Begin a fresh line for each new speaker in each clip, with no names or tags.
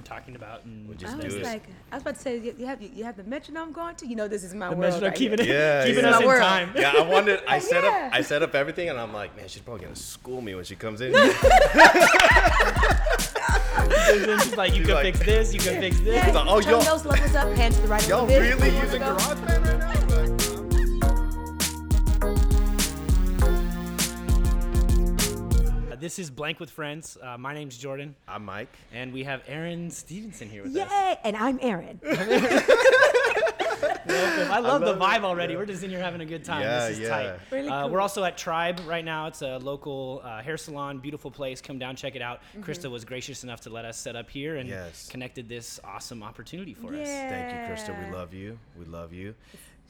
we're talking about. And
We'll
I
just
was
do it.
like, I was about to say, you you have you have the metronome going to? You know, this is my
the
world.
metronome
right
keeping
here.
it,
Yeah,
keeping
yeah.
us
My
in
world.
time.
Yeah, I wanted. I set
Yeah.
up. I set up everything, and I'm like, man, she's probably gonna school me when she comes in.
She's like, you
She's
can
like-
fix this, you can fix this.
Yeah,
like, oh,
turn
y'all-
those levels up, hand to the right a
Y'all really using. GarageBand right now?
This is Blank with Friends. Uh, my name's Jordan,
I'm Mike.
and we have Aaron Stevenson here with us.
Yay! And I'm Aaron.
Welcome. I love,
love
the vibe
it,
already.
yeah.
We're just in here having a good time.
Yeah,
this is
yeah.
tight.
Really
uh. We're also at Tribe right now. It's a local uh, hair salon, beautiful place. Come down, check it out.
Mm-hmm.
Krista was gracious enough to let us set up here and
Yes.
connected this awesome opportunity for us.
Thank you, Krista. We love you. We love you.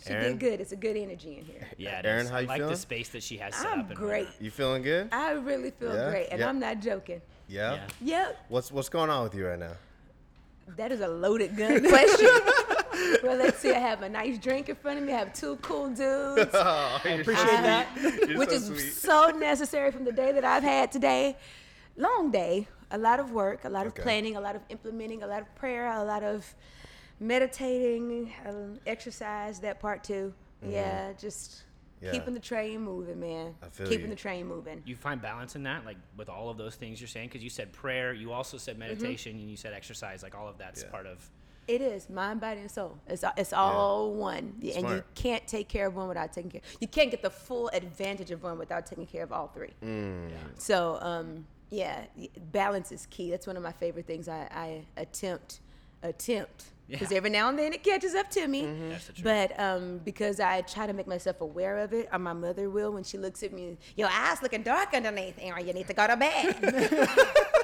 She
Aaron,
did good. It's a good energy in here.
Yeah, it
Aaron,
is.
how
I
you
like
feeling?
the space that she has set
I'm
up. and
great.
whatnot.
you feeling good?
I really feel
Yeah?
great, and
Yeah.
I'm not joking.
Yeah.
Yeah.
Yep,
What's What's going on with you right now?
that is a loaded gun question. well, let's see. I have a nice drink in front of me. I have two cool dudes.
Oh,
I appreciate that.
You're
which
so
is
sweet.
so necessary from the day that I've had today. Long day, a lot of work, a lot of
Okay.
planning, a lot of implementing, a lot of prayer, a lot of meditating, um, exercise. That part too. Yeah, just
Mm-hmm. Yeah.
keeping the train moving, man.
I feel
keeping
you.
the train moving.
You find balance in that, like with all of those things you're saying, because you said prayer, you also said
Mm-hmm.
meditation, and you said exercise. Like all of that's
Yeah.
part of.
It is mind, body, and soul. It's it's all one, Yeah, and you can't take care of one without taking care. You can't get the full advantage of one without taking care of all three.
Mm.
So um, yeah, balance is key. That's one of my favorite things I, I attempt attempt because
Yeah.
every now and then it catches up to me.
Truth.
But um, because I try to make myself aware of it, or my mother will when she looks at me, your eyes looking dark underneath, Aaron. You need to go to bed.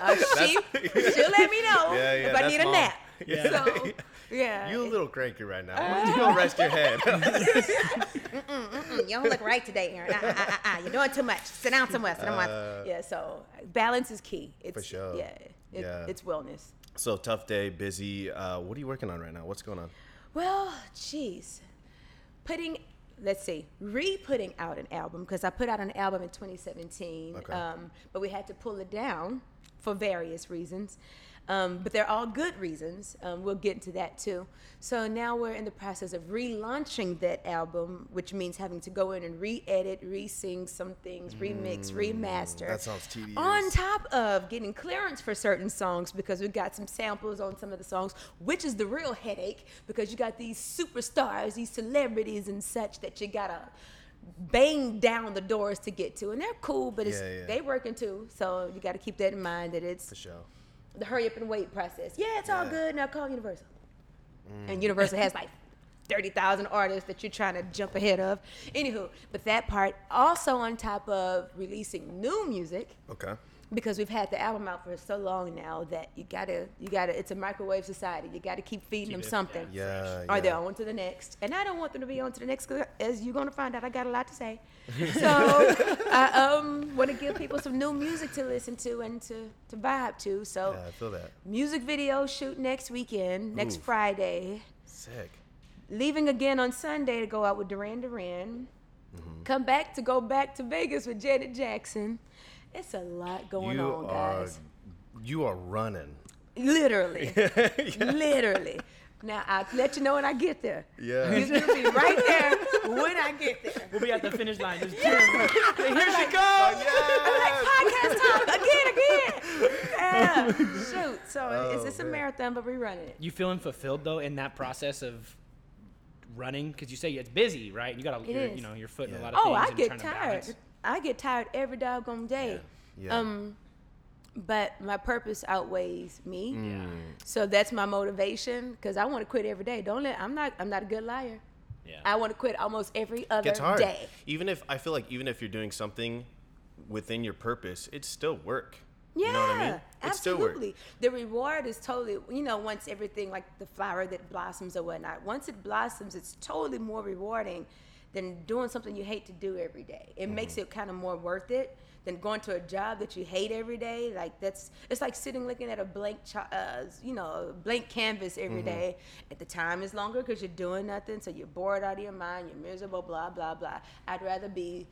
uh, she she'll let me know
Yeah, yeah,
if I need a
mom.
nap.
Yeah.
So yeah,
You a little cranky right now. Why don't you go rest your head?
Mm, you don't look right today, Aaron. Uh, uh, uh, uh, you're doing too much. Sit down somewhere. Sit down.
Uh,
yeah. So balance is key. It's,
sure.
Yeah. It,
Yeah.
It's wellness.
So tough day, busy. Uh, what are you working on right now? What's going on?
Well, jeez. Putting, let's see, re-putting out an album because I put out an album in 2017,
Okay.
um, but we had to pull it down for various reasons. Um, but they're all good reasons. Um, we'll get into that too. So now we're in the process of relaunching that album, which means having to go in and re-edit, re-sing some things, remix, remaster.
Mm, that sounds tedious.
On top of getting clearance for certain songs because we got some samples on some of the songs, which is the real headache because you got these superstars, these celebrities and such that you gotta bang down the doors to get to, and they're cool, but it's
Yeah, yeah.
they working too, so you got to keep that in mind that it's
For sure.
The hurry up and wait process. Yeah, it's all
Yeah.
good. Now call Universal. Mm. And Universal has like 30,000 artists that you're trying to jump ahead of. Anywho, but that part also on top of releasing new music
Okay.
because we've had the album out for so long now that you gotta you gotta it's a microwave society you gotta keep feeding
Keep
them
it,
something
Yeah.
or
yeah.
they're on to the next and i don't want them to be on to the next 'cause as you're gonna find out i got a lot to say so i um want to give people some new music to listen to and to to vibe to so
Yeah, I feel that.
music video shoot next weekend next
Ooh.
friday
Sick.
Leaving again on sunday to go out with duran duran
Mm-hmm.
come back to go back to vegas with janet jackson it's a lot going
you
on
are.
guys
You are running.
Literally. Literally. Now I'll let you know when I get there.
Yeah.
He's gonna be right there when I get there.
We'll be at the finish line. Just cheering. Here she comes.
I'm like podcast time again, again. Yeah. Shoot. So it's,
Oh,
it's a marathon, but we're running it.
You feeling fulfilled though in that process of running? Because you say it's busy, right? You got to, you know, you're footing
Yeah.
a lot of
Oh,
things.
I
and
get tired. I get tired every doggone day.
Yeah.
Um, but my purpose outweighs me.
Mm.
So that's my motivation because I want to quit every day. Don't let. I'm not. I'm not a good liar.
Yeah.
I want to quit almost every other
Gets hard.
day.
Even if I feel like even if you're doing something within your purpose, it's still work.
Yeah,
You know I mean? It's still work.
absolutely. The reward is totally, you know, once everything like the flower that blossoms or whatnot, once it blossoms, it's totally more rewarding than doing something you hate to do every day. It
Mm-hmm.
makes it kind of more worth it than going to a job that you hate every day. Like that's, it's like sitting looking at a blank, ch- uh, you know, blank canvas every
Mm-hmm.
day. At the time is longer because you're doing nothing, so you're bored out of your mind, you're miserable, blah blah blah. I'd rather be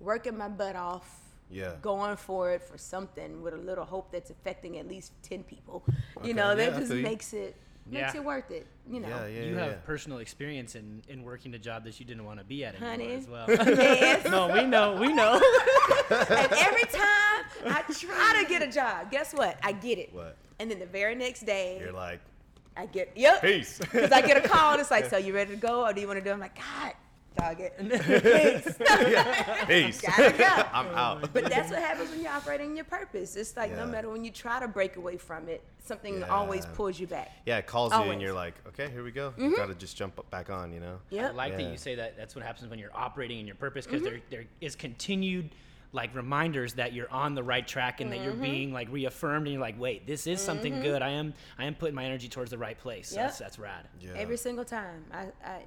working my butt off
Yeah.
going for it for something with a little hope that's affecting at least 10 people.
Okay,
You know, that
yeah, I
just makes it makes
Yeah.
it worth it, you know.
Yeah, yeah,
you
yeah.
have personal experience in, in working a job that you didn't want to be at anymore
Honey.
as well.
Yes.
no, we know, we know.
and every time I try to get a job, guess what? I get it.
What?
And then the very next day,
You're like,
I get yep.
peace.
Because I get a call, and it's like, so you ready to go, or do you want to do? it? I'm like, God, dog it. Peace.
peace.
Gotta go.
I'm out.
But that's what happens when you're operating in your purpose. It's like no matter when you try to break away from it, something
Yeah.
always pulls you back.
yeah, it calls you and you're like, okay, here we go. You mm-hmm. gotta just jump back on, you know?
I
Yep.
like that you say that that's what happens when you're operating in your purpose because mm-hmm. there, there is continued like reminders that you're on the right track and that you're mm-hmm. being like reaffirmed and you're like wait this is something good i am i am putting my energy towards the right place So
Yep.
that's that's rad
Yeah.
Every single time. I, I,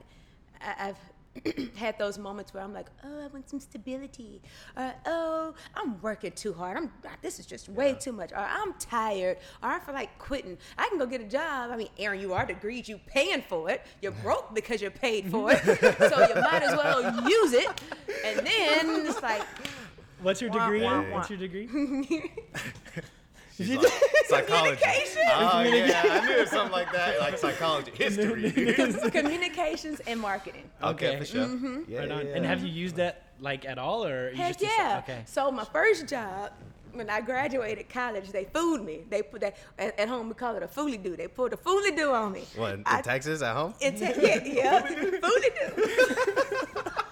I I've had those moments where I'm like, oh, I want some stability. Or, oh, I'm working too hard. I'm ah, this is just way too much. Or I'm tired. Or I feel like quitting. I can go get a job. I mean, Aaron, you are degreed. You paying for it. You're broke because you're paid for it. so you might as well use it. And then it's like,
what's your degree
wah,
in?
wah.
what's your degree
She's like, psychology.
Communication.
Oh, yeah, I knew it was something like that. Like psychology. History.
communications and marketing.
okay,
Okay.
for sure. Mm-hmm. Yeah,
right on
yeah,
and have you used that like at all or you
Heck
just
yeah.
okay
So my first job, when I graduated college, they fooled me. They put that at, at home we call it a fooly do. They put a fooly do on me.
What, in, in
I-
Texas at home?
in te- yeah, yeah, fooly do.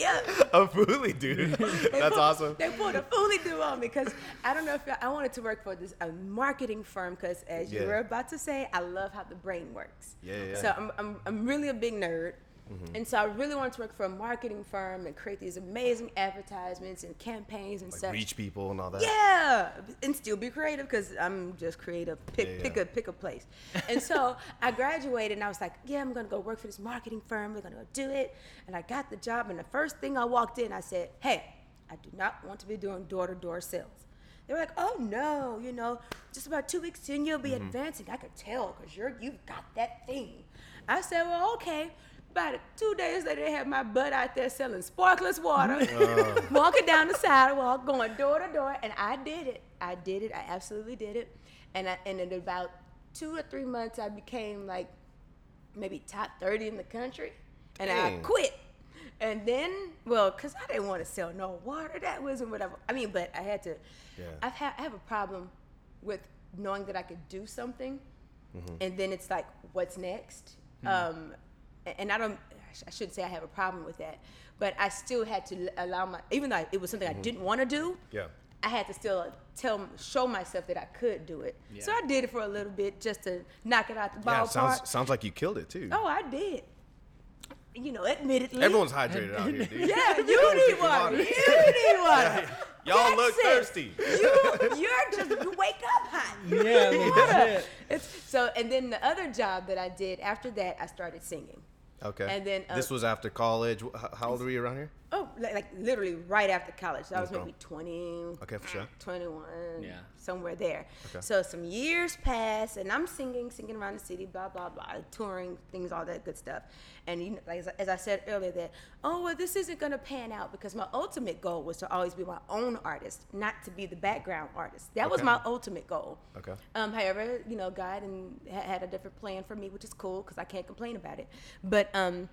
yeah.
A fully, dude. That's awesome.
They put a fooly do on me because I don't know if I wanted to work for this a marketing firm because as you were about to say, I love how the brain works.
Yeah, yeah.
So I'm, I'm, I'm really a big nerd. Mm-hmm. And so I really wanted to work for a marketing firm and create these amazing advertisements and campaigns and
Like
such.
reach people and all that.
Yeah, and still be creative because I'm just creative. Pick
Yeah, yeah.
pick a pick a place. And so I graduated and I was like, yeah, I'm gonna go work for this marketing firm. We're gonna go do it. And I got the job. And the first thing I walked in, I said, hey, I do not want to be doing door to door sales. They were like, oh no, you know, just about two weeks in, you'll be mm-hmm. advancing. I could tell because you're you've got that thing. I said, well, okay. About two days later, they had my butt out there selling Sparkletts water, walking down the sidewalk, going door to door, and I did it. I did it. I absolutely did it. And I, and in about two or three months, I became like maybe top 30 in the country, and I quit. And then, well, cause I didn't want to sell no water. That wasn't whatever. I mean, but I had to.
Yeah.
I've had I have a problem with knowing that I could do something,
Mm-hmm.
and then it's like, what's next? Um, a- and I don't. I shouldn't say I have a problem with that, but I still had to allow my, even though it was something I didn't want to do.
Mm-hmm. Yeah.
I had to still tell, show myself that I could do it. So I did it for a little bit just to knock it out the
Yeah,
ballpark.
sounds sounds like you killed it too.
oh, I did. You know, admittedly.
Everyone's hydrated out here, dude.
Yeah, you need water. You need water.
Y'all
That's
look
it.
thirsty.
You, you're just you wake up hot. You
Yeah,
need
legit.
water. It's, so, and then the other job that I did after that, I started singing.
Okay.
And then, uh,
this was after college. How, how old were you around here?
Oh, like, like literally right after college. So I was
Okay.
maybe 20,
Okay, for sure.
21,
Yeah.
somewhere there.
Okay.
So some years pass, and I'm singing, singing around the city, blah blah blah, touring, things, all that good stuff. And you know, like as I- as I said earlier, that oh well, this isn't gonna pan out because my ultimate goal was to always be my own artist, not to be the background artist. That was my ultimate goal.
Okay.
Um, however, you know, God and had a different plan for me, which is cool because I can't complain about it. But um,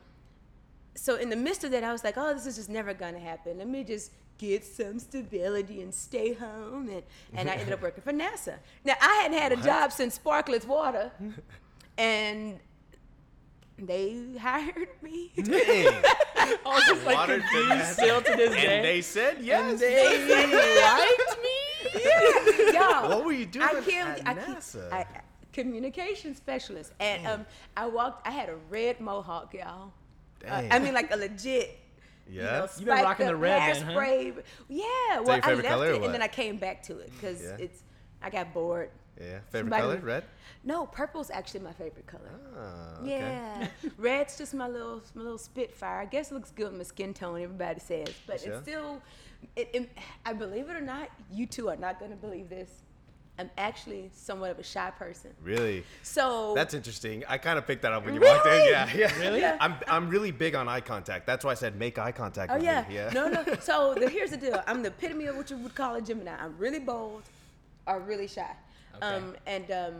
so in the midst of that, I was like, oh, this is just never gonna happen. Let me just get some stability and stay home. And, and I ended up working for NASA. Now, I hadn't had a job since Sparkletts Water, and they hired me.
Dang.
Oh, just like
Water
confused still to this day.
and they said yes.
And they liked me.
yeah, y'all.
What were you doing
I can't.
at
I can't-
NASA?
I, communication specialist, and um, I walked. I had a red mohawk, y'all. Uh, I mean, like a legit.
Yeah?
You, know,
You've been rocking the red then, huh?
hairspray. Yeah, well, I left it and then I came back to it because
Yeah.
it's. I got bored.
yeah. Favorite
Somebody-
color? Red.
No, purple's actually my favorite color.
Ah, okay.
Yeah, red's just my little my little spitfire. I guess it looks good with my skin tone. Everybody says, but
Sure.
it's still. It, it, I believe it or not, you two are not going to believe this. I'm actually somewhat of a shy person.
Really?
So
That's interesting. I kind of picked that up when you walked in. Yeah, yeah.
Really?
Yeah.
I'm I'm really big on eye contact. That's why I said make eye contact
Oh
with
yeah.
me. Yeah.
No, no. So the, here's the deal. I'm the epitome of what you would call a Gemini. I'm really bold, or really shy.
Okay.
Um, and um,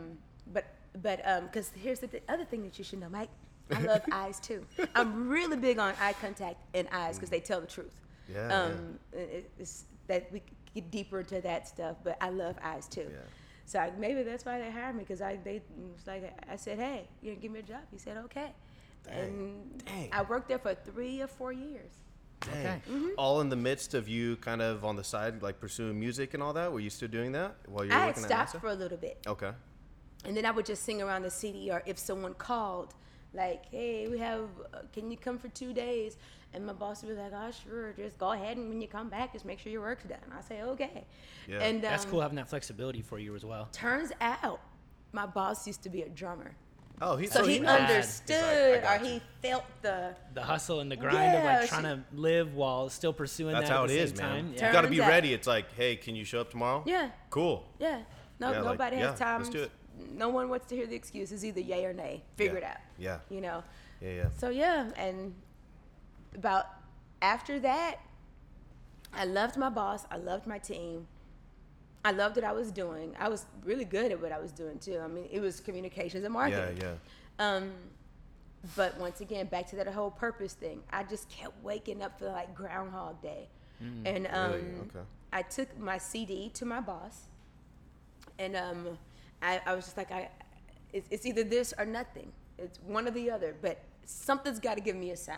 but but um, because here's the th- other thing that you should know, Mike. I love eyes too. I'm really big on eye contact and eyes because they tell the truth.
Yeah, yeah.
Um, it- it's that we could get deeper into that stuff, but I love eyes too.
Yeah.
So I, maybe that's why they hired me because I they was like I said, hey, you know, give me a job. He said okay, and
Dang.
I worked there for three or four years.
Dang.
Okay.
Mm-hmm.
All in the midst of you kind of on the side, like pursuing music and all that. Were you still doing that while you were
I had
working at
stopped for a little bit,
Okay.
and then I would just sing around the city, or if someone called, like, "Hey, we have, uh, can you come for two days?" And my boss would be like, "Oh, sure, just go ahead, and when you come back, just make sure your work's done." I say, "Okay."
Yeah.
And
That's
um,
cool having that flexibility for you as well.
Turns out, my boss used to be a drummer,
Oh, he's
so
oh,
he
knows. He's like,
understood, or he felt the.
The hustle and the grind of like trying to live while still pursuing
That's
that
how
at
it
the
is, man.
time.
You
Yeah.
got to be
out-
ready. It's like, hey, can you show up tomorrow?
Yeah,
Cool.
yeah. No,
Yeah, like,
nobody
yeah,
has time.
let's do it.
No one wants to hear the excuses, either yay or nay. Figure
Yeah.
it out.
Yeah.
You know.
Yeah, yeah.
So yeah, and about after that, I loved my boss. I loved my team. I loved what I was doing. I was really good at what I was doing too. I mean, it was communications and marketing.
yeah. yeah.
Um, but once again, back to that whole purpose thing. I just kept waking up for like Groundhog Day, and um,
Really? Okay.
I took my CD to my boss, and um, I, I was just like, I, it's, it's either this or nothing. It's one or the other, but something's got to give me a sign.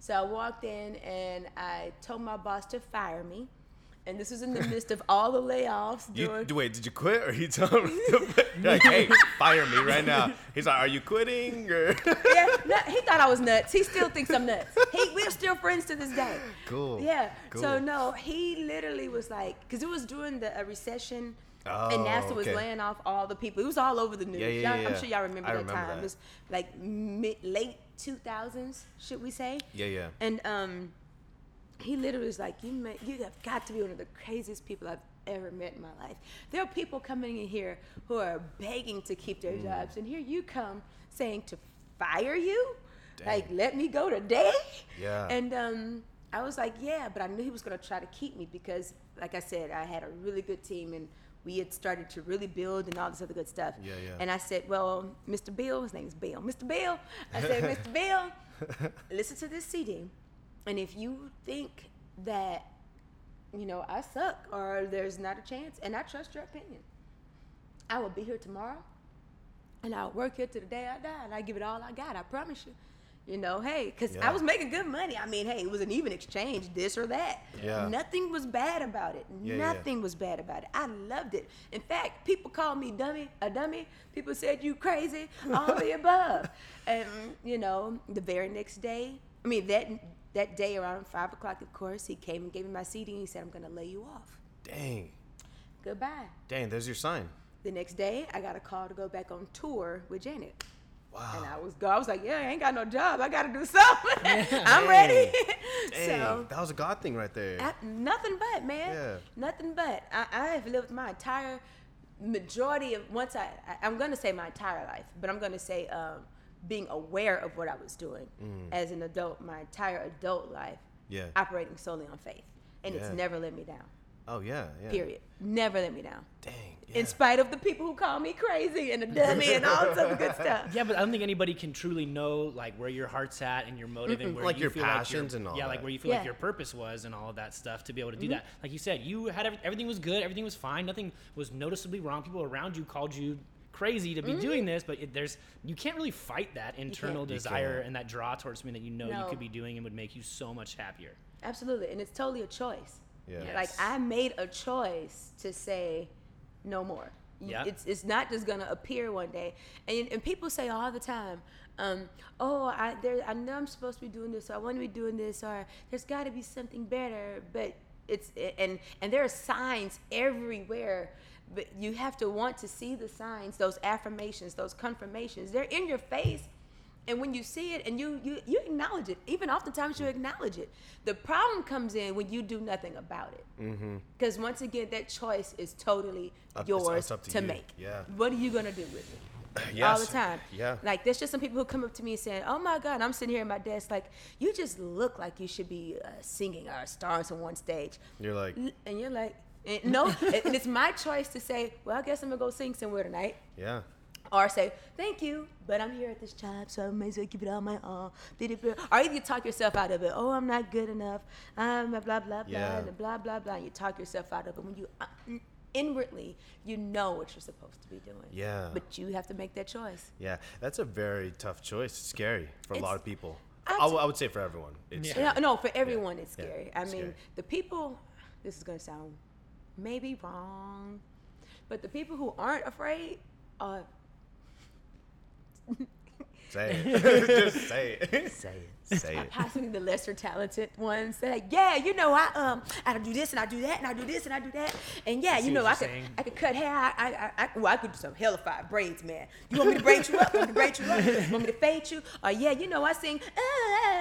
So I walked in and I told my boss to fire me. And this was in the midst of all the layoffs. Doing,
d- wait, did you quit or he told him? to- like, hey, fire me right now. He's like, are you quitting? Or
yeah, no, he thought I was nuts. He still thinks I'm nuts. He, we're still friends to this day.
Cool.
Yeah. So no, he literally was like, because it was during the a recession,
Oh,
and NASA was
okay.
laying off all the people. It was all over the news.
Yeah, yeah, yeah,
I'm sure y'all remember
I
that
remember
time.
that.
It was like mid, late 2000s, should we say?
yeah, yeah.
And um, he literally was like, "You, you have got to be one of the craziest people I've ever met in my life. There are people coming in here who are begging to keep
Mm.
their jobs, and here you come saying to fire you, like let me go today."
Yeah.
And um, I was like, "Yeah," but I knew he was going to try to keep me because, like I said, I had a really good team and. We had started to really build and all this other good stuff.
Yeah, yeah.
And I said, Well, Mr. Bill, his name's Bill. Mr. Bill, I said, Mr. Bill, listen to this CD. And if you think that, you know, I suck or there's not a chance, and I trust your opinion, I will be here tomorrow and I'll work here to the day I die and I give it all I got. I promise you. You know, hey, because
Yeah.
I was making good money. I mean, hey, it was an even exchange, this or that.
Yeah.
Nothing was bad about it.
Yeah, yeah.
Nothing was bad about it. I loved it. In fact, people called me dummy, a dummy. People said you crazy, all the above. And you know, the very next day, I mean that that day around five o'clock, of course, he came and gave me my CD and he said, "I'm gonna lay you off.
Dang.
Goodbye."
Dang, there's your sign.
The next day, I got a call to go back on tour with Janet.
Wow.
And I was go. I was like, yeah, I ain't got no job. I got to do something. I'm ready.
Dang,
so
that was a God thing right there.
I, nothing but man.
Yeah.
Nothing but. I, I have lived my entire majority of once I, I I'm gonna say my entire life, but I'm gonna say um, being aware of what I was doing as an adult, my entire adult life,
Mm. Yeah.
operating solely on faith, and
Yeah.
it's never let me down.
Oh yeah, yeah.
Period. Never let me down.
Dang. Yeah.
In spite of the people who call me crazy and a dummy and all this other good stuff.
Yeah, but I don't think anybody can truly know like where your heart's at and your motive and where
Like
you
your
feel
passions
like
and all
yeah, like where you feel
Yeah. Mm-hmm.
like your purpose was and all of that stuff to be able to do that. Like you said, you had every, everything was good, everything was fine, nothing was noticeably wrong. People around you called you crazy to be
Mm-hmm.
doing this, but it, there's you can't really fight that internal desire and that draw towards something that you know you could be doing and would make you so much happier.
Absolutely, and it's totally a choice.
Yeah.
Like I made a choice to say no more.
Yeah.
It's it's not just gonna appear one day. And and people say all the time, um, oh, I there I know I'm supposed to be doing this, or I want to be doing this, or there's got to be something better. But it's and and there are signs everywhere. But you have to want to see the signs, those affirmations, those confirmations. They're in your face And when you see it and you you you acknowledge it, even oftentimes you acknowledge it. The problem comes in when you do nothing about it. Because once again, that choice is totally
Up-
yours
it's up to
to
you.
make.
Yeah.
What are you gonna do with it?
Yes.
all the time.
Yeah.
Like there's just some people who come up to me saying, "Oh my God," I'm sitting here at my desk like, "You just look like you should be uh, singing or starring on one stage,"
You're like,
and you're like, "No," and it's my choice to say, "Well, I guess I'm gonna go sing somewhere tonight."
yeah.
Or say, thank you, but I'm here at this job, so I may as well give it all my all. Or either you talk yourself out of it. Oh, I'm not good enough. Um, blah, blah, blah,
Yeah.
and blah, blah, blah. You talk yourself out of it. When you uh, inwardly, you know what you're supposed to be doing.
Yeah.
But you have to make that choice.
Yeah, that's a very tough choice. It's scary for a lot of people.
I
I, w- I would say for everyone. It's
Yeah.
scary.
No, no, for everyone, it's
Yeah.
scary. I mean,
scary.
the people, this is going to sound maybe wrong, but the people who aren't afraid are.
Say it. Just say it.
Say it.
Say it.
possibly the lesser talented ones. They're like, yeah, you know, I um, I do this and I do that and I do this and I do that, and yeah, you know, I could
saying.
I could cut hair. I I, I, I well, I could do some hellified braids, man. You want me to braid you up? Want me to braid you up? Want me to fade you? Or yeah, you know, I sing.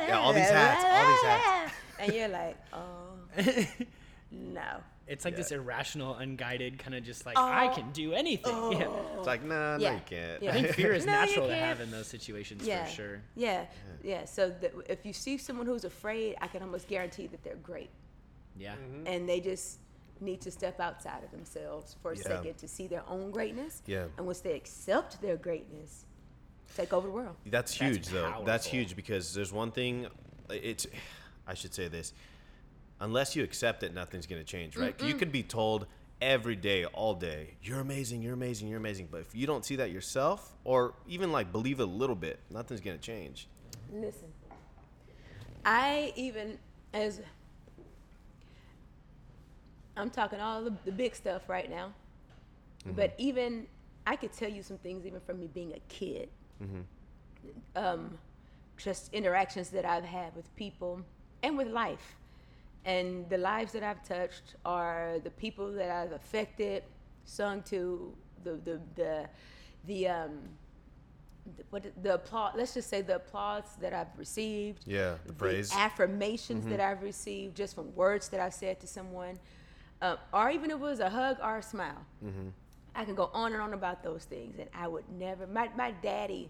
Yeah,
all these hats, all these hats.
And you're like, oh no.
It's like
Yeah.
this irrational, unguided kind of just like I
Oh.
can do anything. Oh. Yeah.
It's like, nah, no,
Yeah.
you can't.
Yeah.
I think fear is
No,
natural to have in those situations
Yeah,
for sure.
yeah, yeah. So that if you see someone who's afraid, I can almost guarantee that they're great.
Yeah. Mm-hmm.
and they just need to step outside of themselves for a
Yeah.
second to see their own greatness.
Yeah.
And once they accept their greatness, take over the world.
That's
That's
huge, though. That's huge because there's one thing. It's, I should say this. Unless you accept it, nothing's gonna change, right? You could be told every day, all day, you're amazing, you're amazing, you're amazing. But if you don't see that yourself, or even like believe it a little bit, nothing's gonna change.
Listen, I even as I'm talking all the, the big stuff right now, but even I could tell you some things even from me being a kid. Um, just interactions that I've had with people and with life, and the lives that I've touched are the people that I've affected, sung to, the the the the um the, what the applause let's just say the applause that I've received.
Yeah, the praise.
affirmations that I've received just from words that I've said to someone. Uh, or even if it was a hug or a smile. I can go on and on about those things and I would never my, my daddy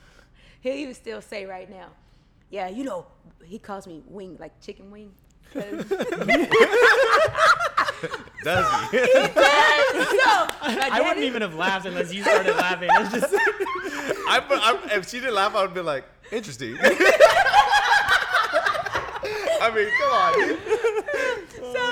he'll even still say right now yeah you know he calls me wing like chicken wing 'Cause-
Does he?
so, my
I wouldn't even have laughed unless you started laughing. It's just
I, I, if she didn't laugh, I would be like, interesting. I mean, come on. dude.
So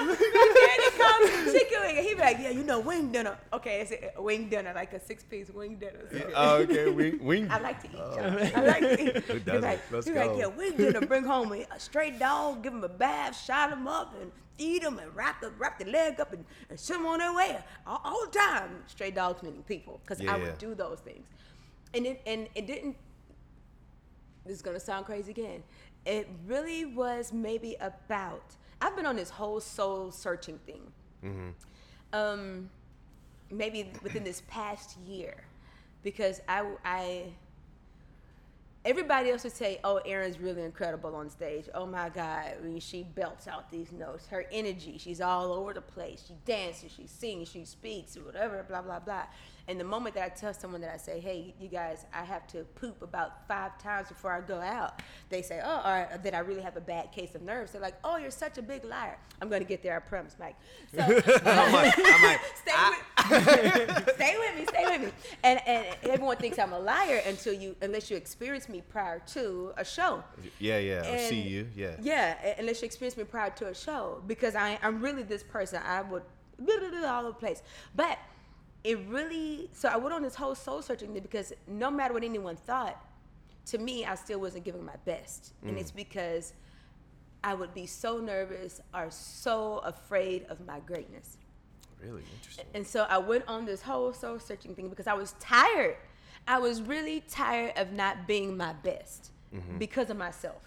my daddy chicken wing, and he be like, "Yeah, you know, wing dinner. Okay, it's a wing dinner, like a six-piece wing dinner." So
Oh, okay, wing, wing.
I like to eat. y'all. Oh. I like to eat. He
doesn't?
like,
Let's
he
go.
like, yeah, wing dinner. Bring home a, a stray dog, give him a bath, shot him up, and feed him, and wrap the wrap the leg up, and, and send him on their way all, all the time. Stray dogs meaning people, because I would do those things, and it and it didn't. This is gonna sound crazy again. It really was maybe about. I've been on this whole soul searching thing. Um, maybe within this past year, because I I everybody else would say, "Oh, Erin's really incredible on stage. Oh my God, I mean, she belts out these notes. Her energy, she's all over the place. She dances, she sings, she speaks, whatever, blah blah blah." And the moment that I tell someone that I say, "Hey, you guys, I have to poop about five times before I go out," they say, "Oh, or that I really have a bad case of nerves." They're like, "Oh, you're such a big liar." I'm going to get there, I promise, Mike. So,
I'm like, I'm like,
stay with, stay with me, stay with me. And and everyone thinks I'm a liar until you, unless you experience me prior to a show.
yeah, yeah, or see you, yeah.
Yeah, unless you experience me prior to a show, because I I'm really this person. I would all over the place, but it really. So I went on this whole soul searching thing because no matter what anyone thought, to me, I still wasn't giving my best, and it's mm. because I would be so nervous or so afraid of my greatness.
Really interesting.
And so I went on this whole soul searching thing because I was tired. I was really tired of not being my best mm-hmm. because of myself.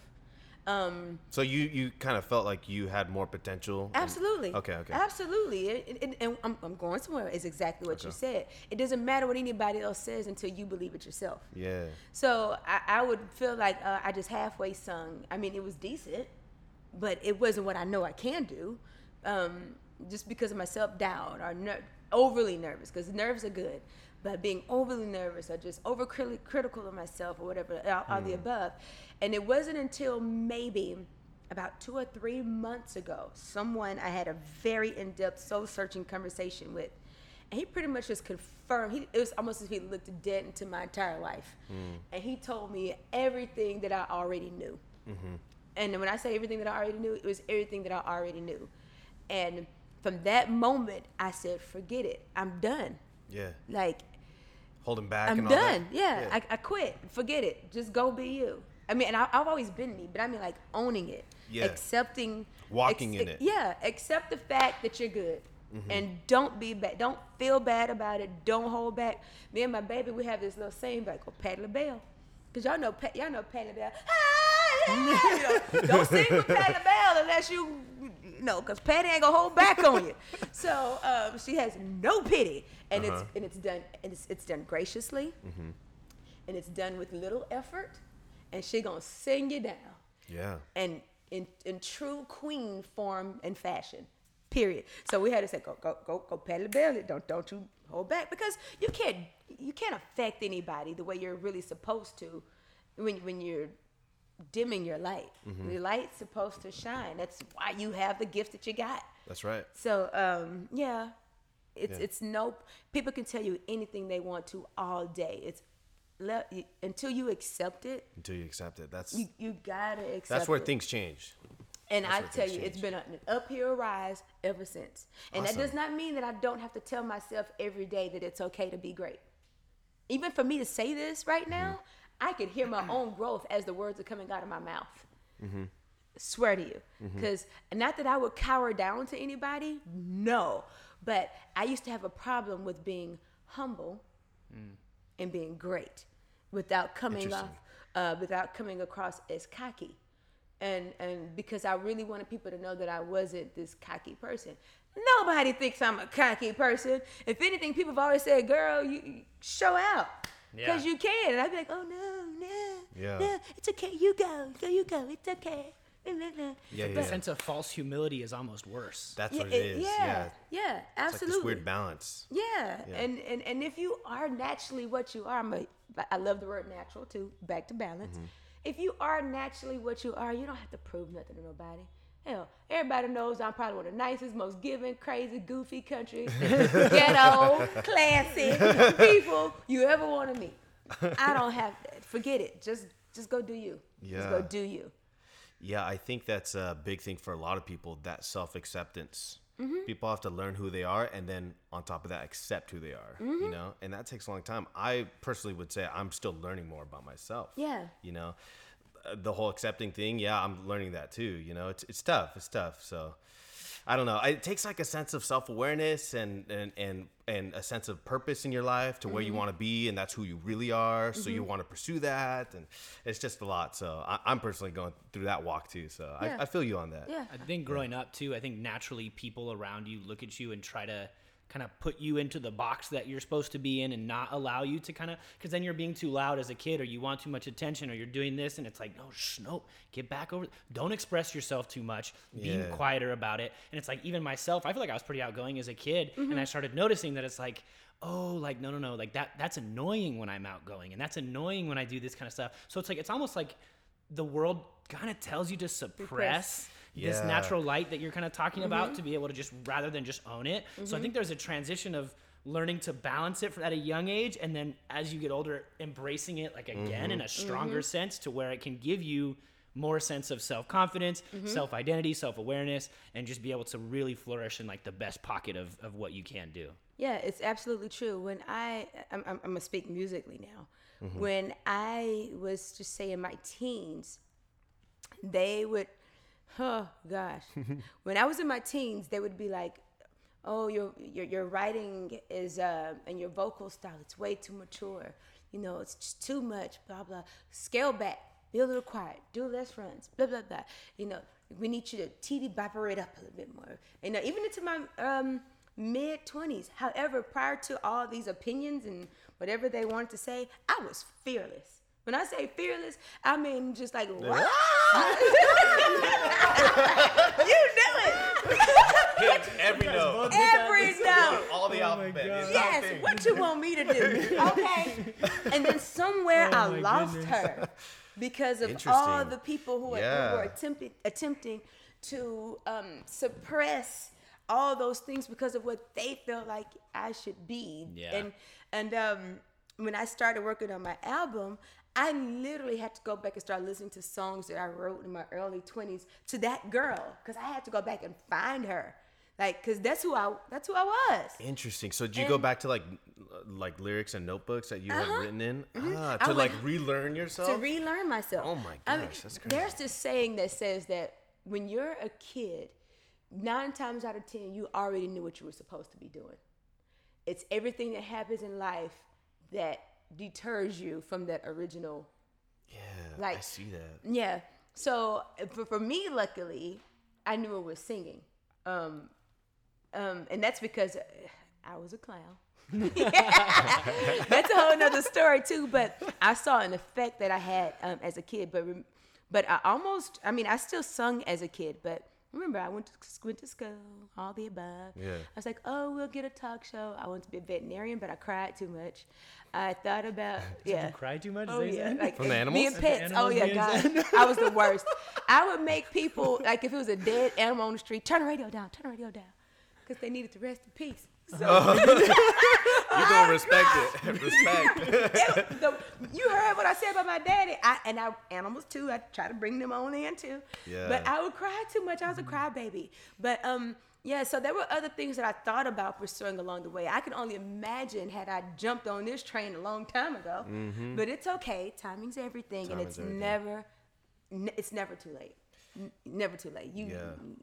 Um,
So you you kind of felt like you had more potential. and-
Absolutely.
Okay. Okay.
Absolutely. It, it, and I'm, I'm going somewhere. Is exactly what you said. It doesn't matter what anybody else says until you believe it yourself.
Yeah.
So I, I would feel like uh, I just halfway sung. I mean, it was decent, but it wasn't what I know I can do. Um, just because of my self doubt or ner- overly nervous, because nerves are good, but being overly nervous or just over critical of myself or whatever, all, all the mm. above. And it wasn't until maybe about two or three months ago, someone I had a very in depth, soul searching conversation with. And he pretty much just confirmed. He, it was almost as if he looked dead into my entire life, mm. and he told me everything that I already knew. Mm-hmm. And when I say everything that I already knew, it was everything that I already knew. And from that moment, I said, "Forget it. I'm done.
Yeah.
Like
Holding back.
I'm
and all that?
done. Yeah, I, I quit. Forget it. Just go be you. I mean, and I, I've always been me, but I mean, like owning it,
Yeah.
accepting,
Walking in it. Mm-hmm.
Yeah, accept the fact that you're good, and don't be bad. Don't feel bad about it. Don't hold back. Me and my baby, we have this little saying back called Patti LaBelle, because y'all know, Pat- y'all know Patti LaBelle. Ah, yeah. you know, don't sing with Patti LaBelle unless you, you know, because Patti ain't gonna hold back on you. So um, she has no pity, and
Uh-huh.
it's and it's done and it's, it's done graciously,
Mm-hmm.
and it's done with little effort, and she gonna sing you down,
Yeah.
and in in true queen form and fashion, period. So we had to say go go go go Patti LaBelle it. Don't don't you hold back because you can't you can't affect anybody the way you're really supposed to when when you're dimming your light.
Mm-hmm.
The light's supposed to shine. That's why you have the gift that you got.
That's right.
So um, yeah, it's
Yeah.
it's no. People can tell you anything they want to all day. It's le- until you accept it.
Until you accept it. That's
You you gotta accept.
that's where
it.
things change.
And
that's
I tell you, it's been an uphill rise ever since. And that does not mean that I don't have to tell myself every day that it's okay to be great. Even for me to say this right now,
Mm-hmm.
I could hear my own growth as the words are coming out of my mouth.
Mm-hmm.
Swear to you. Because not that I would cower down to anybody, no. But I used to have a problem with being humble and being great without coming off uh, without coming across as cocky and and because i really wanted people to know that i wasn't this cocky person nobody thinks i'm a cocky person if anything people have always said girl you, you show out because
Yeah.
you can and i'd be like oh no no
Yeah.
no it's okay you go go you go it's okay No, no, no.
Yeah, yeah,
The
yeah.
sense of false humility is almost worse.
That's
Yeah,
what it is.
yeah,
Yeah.
yeah,
It's like this weird balance.
Yeah.
Yeah.
And, and and if you are naturally what you are, I'm a, I love the word natural too. Back to balance.
Mm-hmm.
If you are naturally what you are, you don't have to prove nothing to nobody. Hell, everybody knows I'm probably one of the nicest, most giving, crazy, goofy country, ghetto, classy people you ever want to meet. I don't have that. Forget it. Just just go do you. Just go
Yeah.
do you.
Yeah, I think that's a big thing for a lot of people. That self acceptance.
Mm-hmm.
People have to learn who they are, and then on top of that, accept who they are.
Mm-hmm.
You know, and that takes a long time. I personally would say I'm still learning more about myself.
Yeah.
You know, the whole accepting thing. Yeah, I'm learning that too. You know, it's it's tough. It's tough. So. I don't know. It takes like a sense of self awareness and, and and and a sense of purpose in your life to where
Mm-hmm.
you want to be, and that's who you really are. So you want to pursue that, and it's just a lot. So I, I'm personally going through that walk too. So
Yeah.
I, I feel you on that.
Yeah.
I think growing up too, I think naturally people around you look at you and try to kind of put you into the box that you're supposed to be in and not allow you to kind of because then you're being too loud as a kid or you want too much attention or you're doing this and it's like no shh, no get back over don't express yourself too much. Being
Yeah.
quieter about it. And it's like even myself i feel like i was pretty outgoing as a kid and mm-hmm. i started noticing that it's like oh like no no no like that that's annoying when i'm outgoing and that's annoying when i do this kind of stuff. So it's like it's almost like the world kind of tells you to suppress this
Yeah.
natural light that you're kind of talking about mm-hmm. to be able to just rather than just own it. So I mm-hmm. think there's a transition of learning to balance it at a young age and then as you get older embracing it like again in a mm-hmm. stronger sense to where it can give you more sense of self-confidence, self-identity, self-awareness and just be able to really flourish in like the best pocket of, of what you can do.
Yeah, it's absolutely true. When I, I'm, I'm, I'm gonna speak musically now. When I was just say in my teens, they would, oh gosh, when I was in my teens, they would be like, "Oh, your your, your writing is uh, and your vocal style, it's way too mature. You know, it's just too much. Blah blah. Scale back." be a little quiet, do less runs, blah blah blah. You know, we need you to TD bopper it up a little bit more. You know, even into my um, mid twenties. However, prior to all these opinions and whatever they wanted to say, I was fearless. When I say fearless, I mean just like what? you knew it.
Hit every note.
Every note.
All the alphabet. It's not a
Yes,
thing.
what you want me to do? Okay. And then somewhere I lost
goodness.
her because of all the people who, are, who
Yeah.
were attempting attempting to um, suppress all those things because of what they felt like I should be.
Yeah.
And and um, when I started working on my album, I literally had to go back and start listening to songs that I wrote in my early 20s to that girl because I had to go back and find her. Like, cause that's who I that's who I was.
Interesting. So did you go back to like like lyrics and notebooks that you had
Uh-huh.
written in ah,
I
to like relearn yourself?
to relearn myself.
Oh my
I mean,
gosh, that's
There's this saying that says that when you're a kid, nine times out of ten, you already knew what you were supposed to be doing. It's everything that happens in life that deters you from that original.
yeah,
like, I
see that.
Yeah. So for, for me, luckily, I knew it was singing. Um, um, and that's because I was a clown. that's a whole nother story too. But I saw an effect that I had um, as a kid. But but I almost, I mean, I still sung as a kid. But remember, I went to went to school, all the above.
Yeah.
I was like, oh, we'll get a talk show. I wanted to be a veterinarian, but I cried too much. I thought about yeah.
You cry too much?
Oh yeah, like
From the
Me
animals?
and
The
pets. Oh yeah, God, I was the worst. I would make people like if it was a dead animal on the street, turn the radio down, turn the radio down, because they needed to rest in peace. So oh.
You gonna respect it. respect.
it- the, you heard what I said about my daddy. I and I animals too. I try to bring them on in too.
Yeah.
But I would cry too much. I was a crybaby. But um. Yeah, so there were other things that I thought about pursuing along the way. I could only imagine had I jumped on this train a long time ago. But it's okay. Timing's everything, and it's
everything.
never, n- it's never too late. N- never too late. You,
Yeah.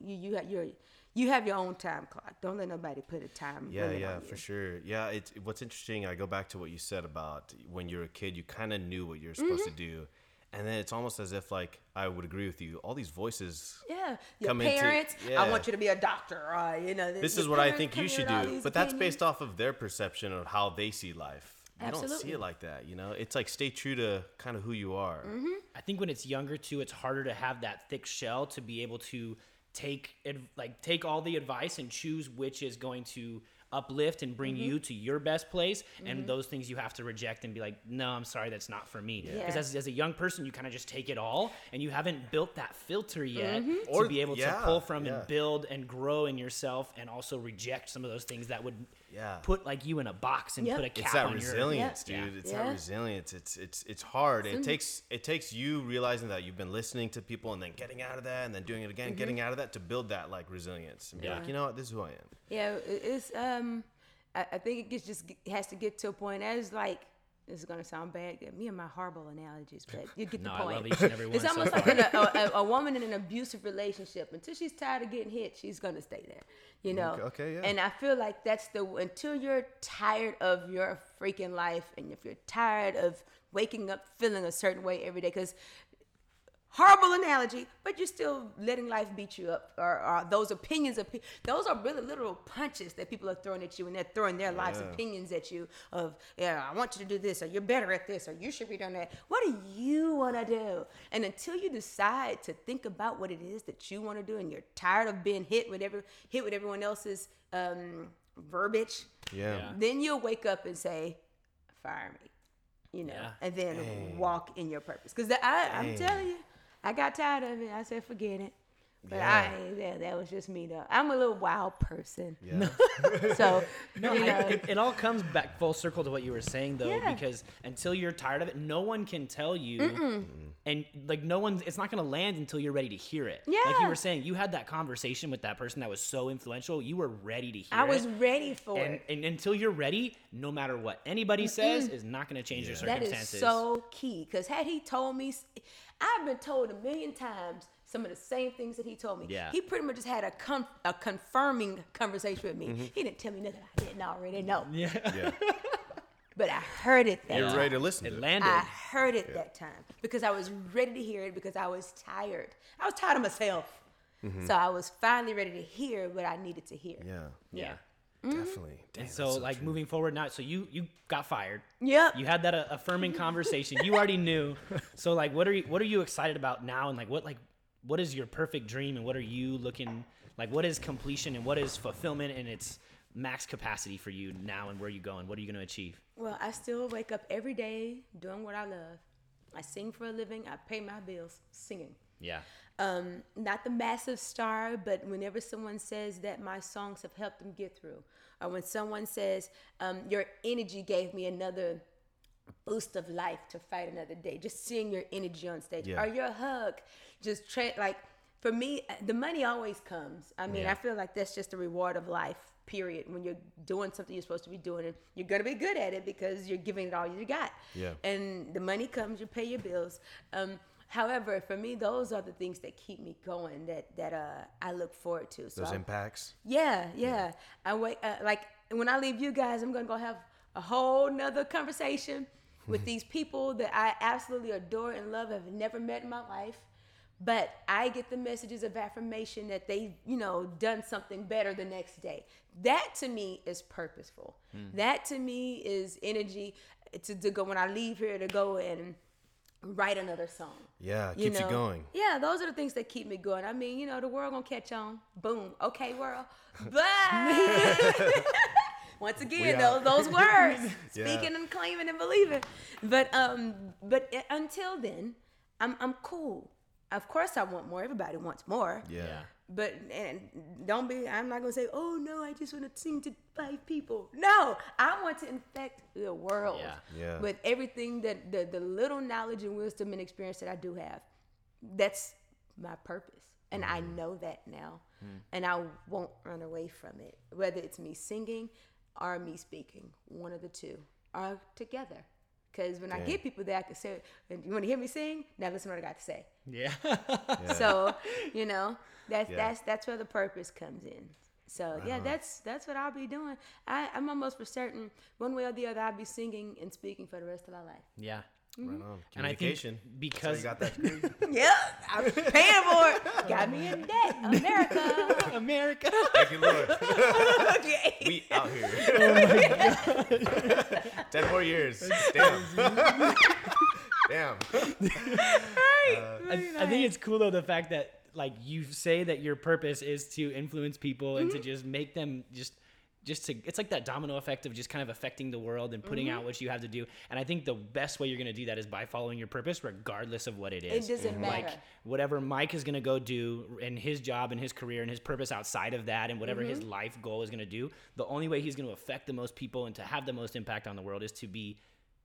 you, you have your, you have your own time clock. Don't let nobody put a time.
Yeah,
limit
yeah,
on
for sure. Yeah, it's what's interesting. I go back to what you said about when you're a kid, you kind of knew what you're supposed
Mm-hmm.
to do, and then it's almost as if like I would agree with you. All these voices.
Yeah, your
come into-
parents.
yeah.
I want you to be a doctor, or you know.
This
your
is what I think you should do,
these
but that's based off of their perception of how they see life. You don't see it like that, you know. It's like stay true to kind of who you are.
Mm-hmm.
I think when it's younger too, it's harder to have that thick shell to be able to take ad- like take all the advice and choose which is going to uplift and bring
Mm-hmm.
you to your best place and those things you have to reject and be like no i'm sorry that's not for me because
Yeah.
as, as a young person you kind of just take it all and you haven't built that filter yet
Mm-hmm.
Or-
to be able
yeah,
to pull from
yeah.
and build and grow in yourself and also reject some of those things that would
Yeah.
put like you in a box and
Yep.
put a cap
It's that
on
resilience,
your
dude. It's
Yeah.
that resilience. It's it's it's hard. It takes it takes you realizing that you've been listening to people and then getting out of that and then doing it again, getting
Mm-hmm.
out of that to build that like resilience and be
Yeah.
like, you know what, this is who I am.
Yeah, it's um, I, I think it gets just has to get to a point as like this is gonna sound bad. Me and my horrible analogies, but you get the
No, I
point.
love each and every one
It's
so
almost like in a, a, a woman in an abusive relationship. Until she's tired of getting hit, she's gonna stay there. You know.
Okay, okay, yeah.
And I feel like that's the until you're tired of your freaking life, and if you're tired of waking up feeling a certain way every day, because horrible analogy, but you're still letting life beat you up, or, or those opinions of pe- those are really literal punches that people are throwing at you, and they're throwing their lives
Yeah.
opinions at you of, yeah, I want you to do this, or you're better at this, or you should be doing that. What do you want to do? And until you decide to think about what it is that you want to do, and you're tired of being hit with every hit with everyone else's um, verbiage,
Yeah.
Yeah.
then you'll wake up and say, fire me. You know,
Yeah.
and then
Dang.
walk in your purpose. Because I, I'm telling you, I got tired of it. I said, forget it. But
Yeah.
I, yeah, that was just me though. I'm a little wild person.
Yeah.
So,
No,
you know,
it, it all comes back full circle to what you were saying though,
Yeah.
because until you're tired of it, no one can tell you, and like no one, it's not gonna land until you're ready to hear it. Yeah. like you were saying, you had that conversation with that person that was so influential. You were ready to hear it.
I was
it.
ready for
And,
it.
and until you're ready, no matter what anybody says, is not going to change your circumstances.
is so key. Because had he told me, I've been told a million times some of the same things that he told me.
Yeah.
He pretty much just had a com- a confirming conversation with me. Mm-hmm. He didn't tell me nothing I didn't already know.
yeah.
yeah.
but I heard it that
You're
time.
ready to listen
It
to it.
landed.
I heard it that time because I was ready to hear it because I was tired. I was tired of myself. Mm-hmm. So I was finally ready to hear what I needed to hear.
Yeah,
yeah.
Definitely. Damn,
And so,
that's
like
true.
moving forward now, so you you got fired.
Yep.
You had that uh, affirming conversation. You already knew. So like, what are you what are you excited about now? And like, what like what is your perfect dream? And what are you looking like? What is completion and what is fulfillment and its max capacity for you now? And where are you going? What are you going to achieve?
Well, I still wake up every day doing what I love. I sing for a living. I pay my bills singing.
Yeah.
Um, not the massive star, but whenever someone says that my songs have helped them get through, or when someone says um, your energy gave me another boost of life to fight another day, just seeing your energy on stage,
Yeah.
or your hug, just tra- like for me, uh, the money always comes. I mean,
Yeah.
I feel like that's just the reward of life. Period. When you're doing something you're supposed to be doing, and you're gonna be good at it because you're giving it all you got.
Yeah.
And the money comes, you pay your bills. Um, However, for me, those are the things that keep me going. That that uh, I look forward to. So
Those
I-
impacts.
yeah, yeah. I wait. Uh, like when I leave you guys, I'm gonna go have a whole nother conversation with these people that I absolutely adore and love. Have never met in my life, but I get the messages of affirmation that they, you know, done something better the next day. That to me is purposeful. That to me is energy to, to go when I leave here to go and write another song.
Yeah, keeps you
know?
going.
Yeah, those are the things that keep me going. I mean, you know, the world gonna catch on. Boom. Okay, world. Bye. Once again, those those words,
Yeah.
speaking and claiming and believing. But um, but until then, I'm I'm cool. Of course, I want more. Everybody wants more.
Yeah.
Yeah.
But and don't be. I'm not gonna say, oh no, I just want to sing to five people. No, I want to infect the world
Yeah.
Yeah.
with everything that the the little knowledge and wisdom and experience that I do have. That's my purpose, and I mm-hmm. know that now, hmm. and I won't run away from it. Whether it's me singing or me speaking, one of the two, or together. Because when I
Dang.
get people that I can say, you want to hear me sing? Now listen to what I got to say.
Yeah.
So, you know, that's
Yeah.
that's that's where the purpose comes in. So yeah, uh-huh. that's that's what I'll be doing. I, I'm almost for certain, one way or the other, I'll be singing and speaking for the rest of my life.
yeah.
Right mm-hmm. on.
And I think
Communication.
because
That's you got that.
yeah, I'm paying for it. Got me in debt, America.
America.
Thank you, Lord.
Okay.
We out here. Oh Ten more years. Damn. Damn.
Uh, I, I think it's cool though the fact that like you say that your purpose is to influence people and to mm-hmm. just make them just just to it's like that domino effect of just kind of affecting the world and putting mm-hmm. out what you have to do. And i think the best way you're going to do that is by following your purpose regardless of what it is.
It doesn't mm-hmm.
like
matter.
whatever mike is going to go do in his job and his career and his purpose outside of that and whatever his life goal is going to do the only way he's going to affect the most people and to have the most impact on the world is to be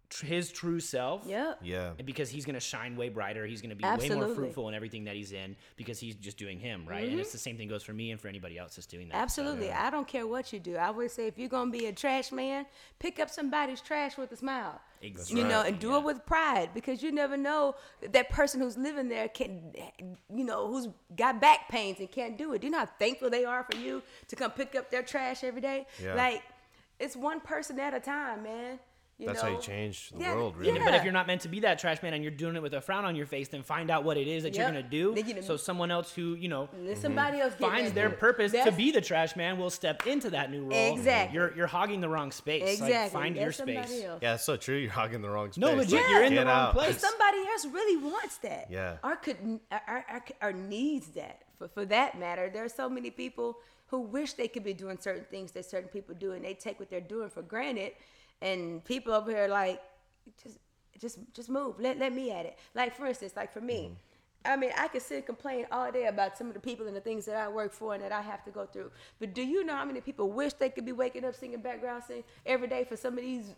tr- his true self
Yeah.
Yeah.
and because he's going to shine way brighter he's going to be way more fruitful in everything that he's in because he's just doing him right and it's mm-hmm. the same thing goes for me and for anybody else that's doing that So,
Absolutely. I don't care what you do. I would say if you're gonna be a trash man, pick up somebody's trash with a smile.
Exactly.
You know, and do
Yeah.
it with pride because you never know that person who's living there can, you know, who's got back pains and can't do it. Do you know how thankful they are for you to come pick up their trash every day?
Yeah.
Like, it's one person at a time, man. You
That's
know?
how you change the
Yeah,
world,
yeah.
really.
but if you're not meant to be that trash man and you're doing it with a frown on your face then find out what it is that you're going to do
Then you-
so someone else who you know
Let somebody mhm. else
finds their
good.
purpose to be the trash man will step into that new role
Exactly.
you're you're hogging the wrong space
Exactly.
like find
Let
your space
else.
yeah, it's so true. You're hogging the wrong space.
no legit
Like,
you're in the
get
wrong
out.
place
somebody else really wants that.
Yeah.
Or could or, or, or needs that. For for that matter, there are so many people who wish they could be doing certain things that certain people do, and they take what they're doing for granted. And people over here like, just just just move. Let let me at it. Like for instance, like for me. Mm-hmm. I mean, I could sit and complain all day about some of the people and the things that I work for and that I have to go through. But do you know how many people wish they could be waking up singing background sing every day for some of these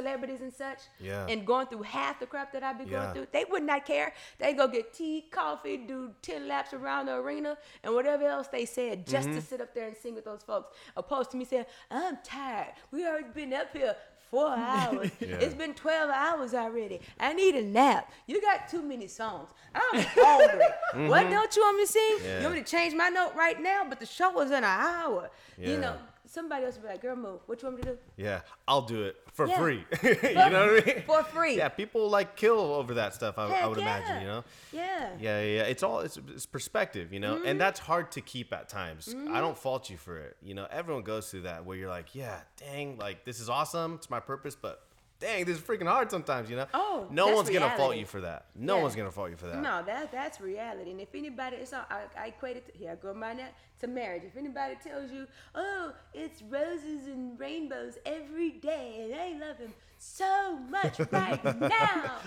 celebrities and such?
Yeah.
And going through half the crap that I be going
Yeah.
through, they would not care. They go get tea, coffee, do ten laps around the arena, and whatever else they said, just
Mm-hmm.
to sit up there and sing with those folks. Opposed to me saying, "I'm tired. We already been up here." Four hours.
Yeah.
It's been 12 hours already. I need a nap. You got too many songs. I'm hungry. What don't you want me to sing?
Mm-hmm. Yeah.
You want me to change my note right now? But the show was in an hour. You know, somebody else would be like, "Girl, move. What you want me to do?"
Yeah, I'll do it for
Yeah.
free. you know what I mean?
For free.
Yeah, people like kill over that stuff. I, I would
yeah.
imagine. You know.
Yeah.
Yeah, yeah, yeah. It's all it's, it's perspective, you know,
Mm-hmm.
and that's hard to keep at times. I don't fault you for it. You know, everyone goes through that where you're like, yeah, dang, like this is awesome, it's my purpose, but dang, this is freaking hard sometimes. You know.
Oh,
no
that's
one's gonna fault you for that. No
Yeah.
one's gonna fault you for that.
No, that that's reality. And if anybody, it's all, I, I equate it to, here. I go by that to marriage. If anybody tells you, "Oh, it's roses and rainbows every day, and I love him so much right now,"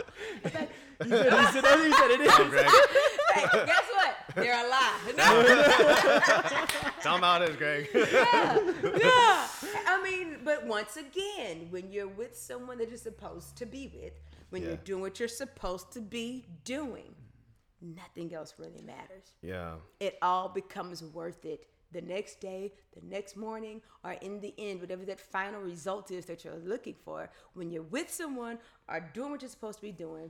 it's like,
You said, you said, you said it is.
Oh,
Guess what? They're a lie. No,
how it is, Greg.
yeah. yeah. I mean, but once again, when you're with someone that you're supposed to be with, when you're doing what you're supposed to be doing, nothing else really matters.
yeah.
It all becomes worth it the next day, the next morning, or in the end, whatever that final result is that you're looking for. When you're with someone or doing what you're supposed to be doing,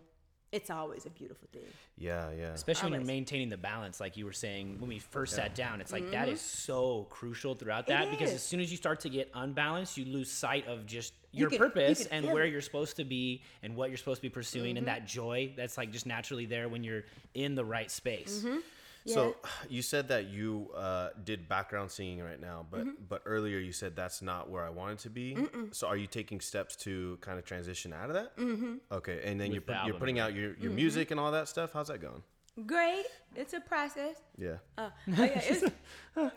it's always a beautiful thing.
Yeah, yeah.
Especially when you're maintaining the balance, like you were saying when we first sat down. It's like that mm-hmm. is so crucial throughout that because
is.
as soon as you start to get unbalanced, you lose sight of just
You
your
can- you
purpose
can
and
feel
where
it.
you're supposed to be and what you're supposed to be pursuing and mm-hmm. that joy that's like just naturally there when you're in the right space. Mm-hmm.
So you said that you uh, did background singing right now, but
Mm-hmm.
but earlier you said that's not where I wanted to be. So are you taking steps to kind of transition out of that? Mm-hmm. Okay, and then you're
the
you're putting out your,
Mm-hmm.
your music and all that stuff. How's that going?
Great. It's a process.
Yeah.
Uh, oh, yeah, it's, oh,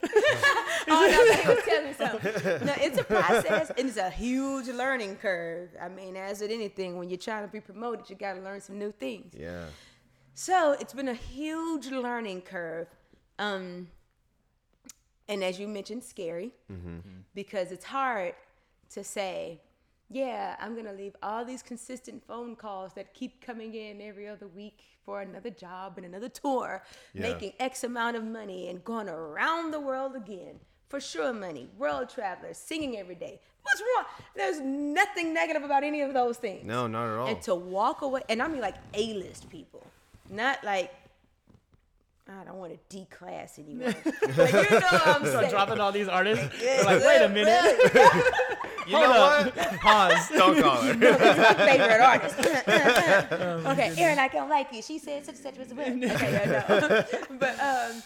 no, but he was telling me something. No, it's a process and it's a huge learning curve. I mean, as with anything, when you're trying to be promoted, you got to learn some new things.
Yeah.
So it's been a huge learning curve. Um, and as you mentioned, scary because it's hard to say, yeah, I'm going to leave all these consistent phone calls that keep coming in every other week for another job and another tour,
Yeah.
making X amount of money and going around the world again for sure money, world travelers, singing every day. What's wrong? There's nothing negative about any of those things.
No, not at all.
And to walk away, and I mean like A-list people, not like I don't want to D-class anymore. but you know what I'm
So
saying.
dropping all these artists,
Yeah,
they're like, wait a minute,
you
hold
know
up,
what?
pause.
Don't call her.
That's my favorite artist. okay, Erin, I don't like you. She said such and such was a Okay, yeah, no. but um,